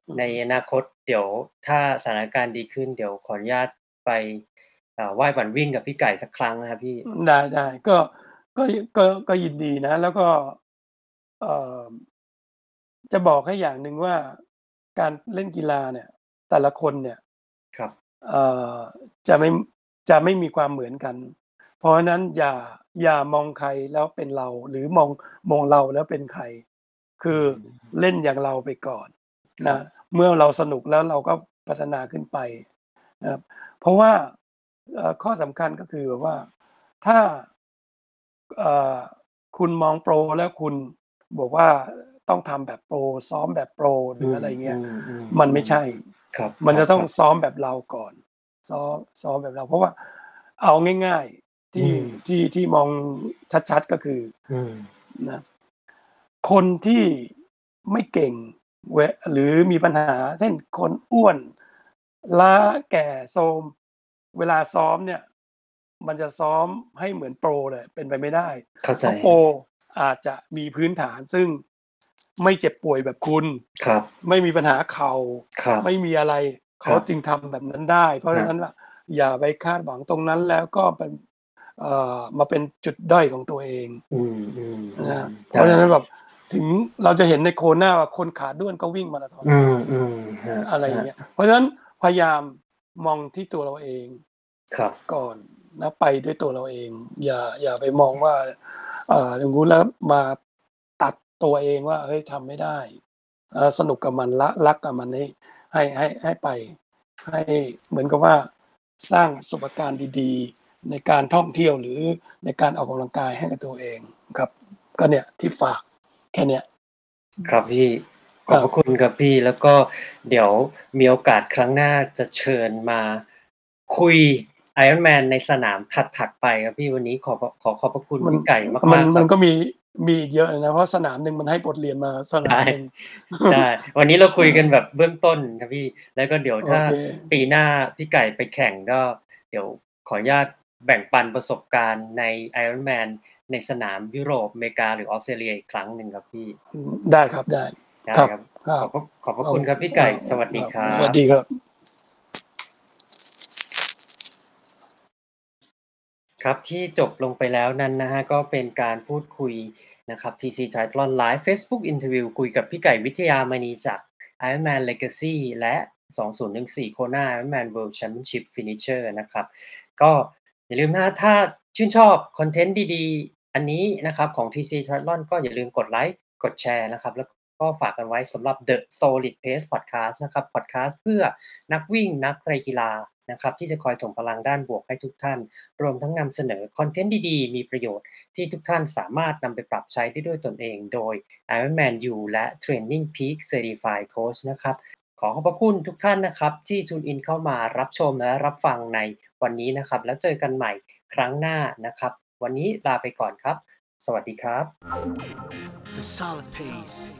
อื
ใน
ม
อนาคตเดี๋ยวถ้าสถานการณ์ดีขึ้นเดี๋ยวขออนุญาตไปอ่าว่ายปั่นวิ่งกับพี่ไก่สักครั้งนะครับพี่
อืมได้ๆก็ก็ก็ก็ยินดีนะ แล้วก็เอ่อจะบอกให้อย่างหนึ่งว่าการเล่นกีฬาเนี่ย แต่ละคนเนี่ย
ครับ
เอ่อจะไม่ จะไม่มีความเหมือนกัน เพราะฉะนั้นอย่าอย่ามองใครแล้วเป็นเรา หรือมองมองเราแล้วเป็นใคร คือ
อืม
เล่นอย่างเราไปก่อน
ครั
นะ
บ
เมื่อเราสนุกแล้วเราก็พัฒนาขึ้นไปนะครับเพราะว่าเอ่อข้อสำคัญก็คือแบบว่าถ้าเอ่อคุณมองโปรแล้วคุณบอกว่าต้องทำแบบโปรซ้อมแบบโปรหรืออะไรเงี้ย
อืม
มันไม่ใช่
ๆครับ
มันจะต้อง
ครับ
ซ้อมแบบเราก่อน ซ้อมซ้อมแบบเรา เพราะว่าเอาง่ายๆ
อื
ที่
ม
ที่ที่มองชัดๆก็คือ
อืม
นะคนที่ไม่เก่งเวหรือมีปัญหา เช่นคนอ้วนล้าแก่โทรมเวลาซ้อมเนี่ย มันจะซ้อมให้เหมือนโปรเลยเป็นไปไม่ได้
เข้า
เพ
ใจ
ราะโปรอาจจะมีพื้นฐานซึ่งไม่เจ็บป่วยแบบคุณ
ครับ
ไม่มีปัญหาเข่า
ครับ
ไม่มีอะไร
ค
เขา
รับ
จึงทำแบบนั้นได้ เพราะ
ค
ฉะ
รับ
นั้นล่ะอย่าไปคาดหวังตรงนั้นแล้วก็เป็นเอ่อมาเป็นจุดด้อยของตัวเอง
อืม
นะ
ๆๆ
เพ
ได้
ราะฉะนั้นแบบถึงเราจะเห็นในโคหน้าว่าคนขาด้วนก็วิ่งมาราธอน
อืมอืมฮะ
อะไรอย่างเงี้ยเพราะฉะนั้นพยายามมองที่ตัวเราเอง
ครับ
ก่อนนะไปด้วยตัวเราเอง อย่าอย่าไปมองว่า เอ่ออย่างงู้นแล้วมาตัดตัวเองว่าเฮ้ยทำไม่ได้เอ่อสนุกกับมันละรักกับมันให้ ให้ให้ให้ไป ให้เหมือนกับว่าสร้างประสบการณ์ดีๆ ในการท่องเที่ยวหรือในการออกกำลังกายให้กับตัวเองครับ ก็เนี่ยที่ฝากแค่เนี้ย
ครับพี่ขอบพระคุณครับพี่แล้วก็เดี๋ยวมีโอกาสครั้งหน้าจะเชิญมาคุยไอรอนแมนในสนามถัดๆไปครับพี่วันนี้ขอขอขอบพระคุณ
มัน
พี่ไก่มาก
มัน
ๆค
มั
รั
น
บ
ก็มี มีอีกเยอะเลยนะเพราะสนามหนึ่งมันให้บทเรียนมาสนามหนึ่ง
ได้วันนี้เราคุยกันแบบเบื้องต้นครับพี่ แล้วก็เดี๋ยวถ้า
โอเค
ปีหน้าพี่ไก่ไปแข่งก็ เดี๋ยวขออนุญาตแบ่งปันประสบการณ์ใน Iron Man ในสนามยุโรปอเมริกาหรือออสเตรเลียอีกครั้งหนึ่งครับพี่
ได้ครับได้
ได้
ครับ
ครับ
ครั
ขอบบพระขอบพระคุณครับพี่ไก่ สวัสดีครับ
สวัสดีครับ
ครับ ที่จบลงไปแล้วนั้นนะฮะ ก็เป็นการพูดคุยนะครับ TC Triathlon Live Facebook Interview คุยกับพี่ไก่วิทยามณีจาก Ironman Legacy และ 2014 Kona Ironman World Championship Finisher นะครับ ก็อย่าลืมนะถ้าชื่นชอบคอนเทนต์ดีๆ อันนี้นะครับของ TC Triathlon ก็อย่าลืมกดไลค์ กดแชร์นะครับ แล้วก็ฝากกันไว้สำหรับ The Solid Pace Podcast นะครับ Podcast เพื่อนักวิ่งนักไตรกีฬา นะครับที่จะคอยส่งพลังด้านบวกให้ทุกท่าน รวมทั้งนำเสนอคอนเทนต์ดีๆ มีประโยชน์ที่ทุกท่านสามารถนำไปปรับใช้ได้ด้วยตนเอง โดย Ironman U และ Training Peak Certified Coach นะครับขอขอบพระคุณทุกท่านนะครับที่ทูนอินเข้ามารับชมและรับฟังในวันนี้นะครับ แล้วเจอกันใหม่ครั้งหน้านะครับ วันนี้ลาไปก่อนครับ สวัสดีครับ
The solid pace.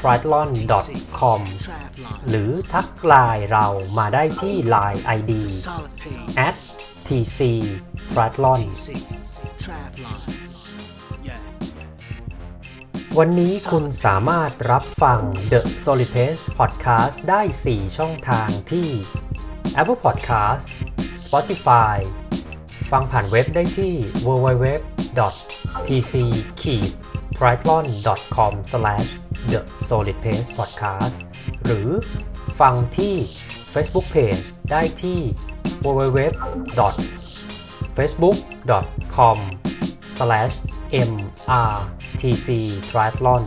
triathlon com หรือทักไลน์เรามาได้ที่ Line ID at tc triathlon วันนี้คุณสามารถรับฟัง The Solid Pace Podcast ได้ 4 ช่องทางที่ Apple Podcast Spotify ฟังผ่านเว็บได้ที่ www tc triathlon com the solid pace podcast หรือฟังที่ Facebook Page ได้ที่ www facebook com mrtc triathlon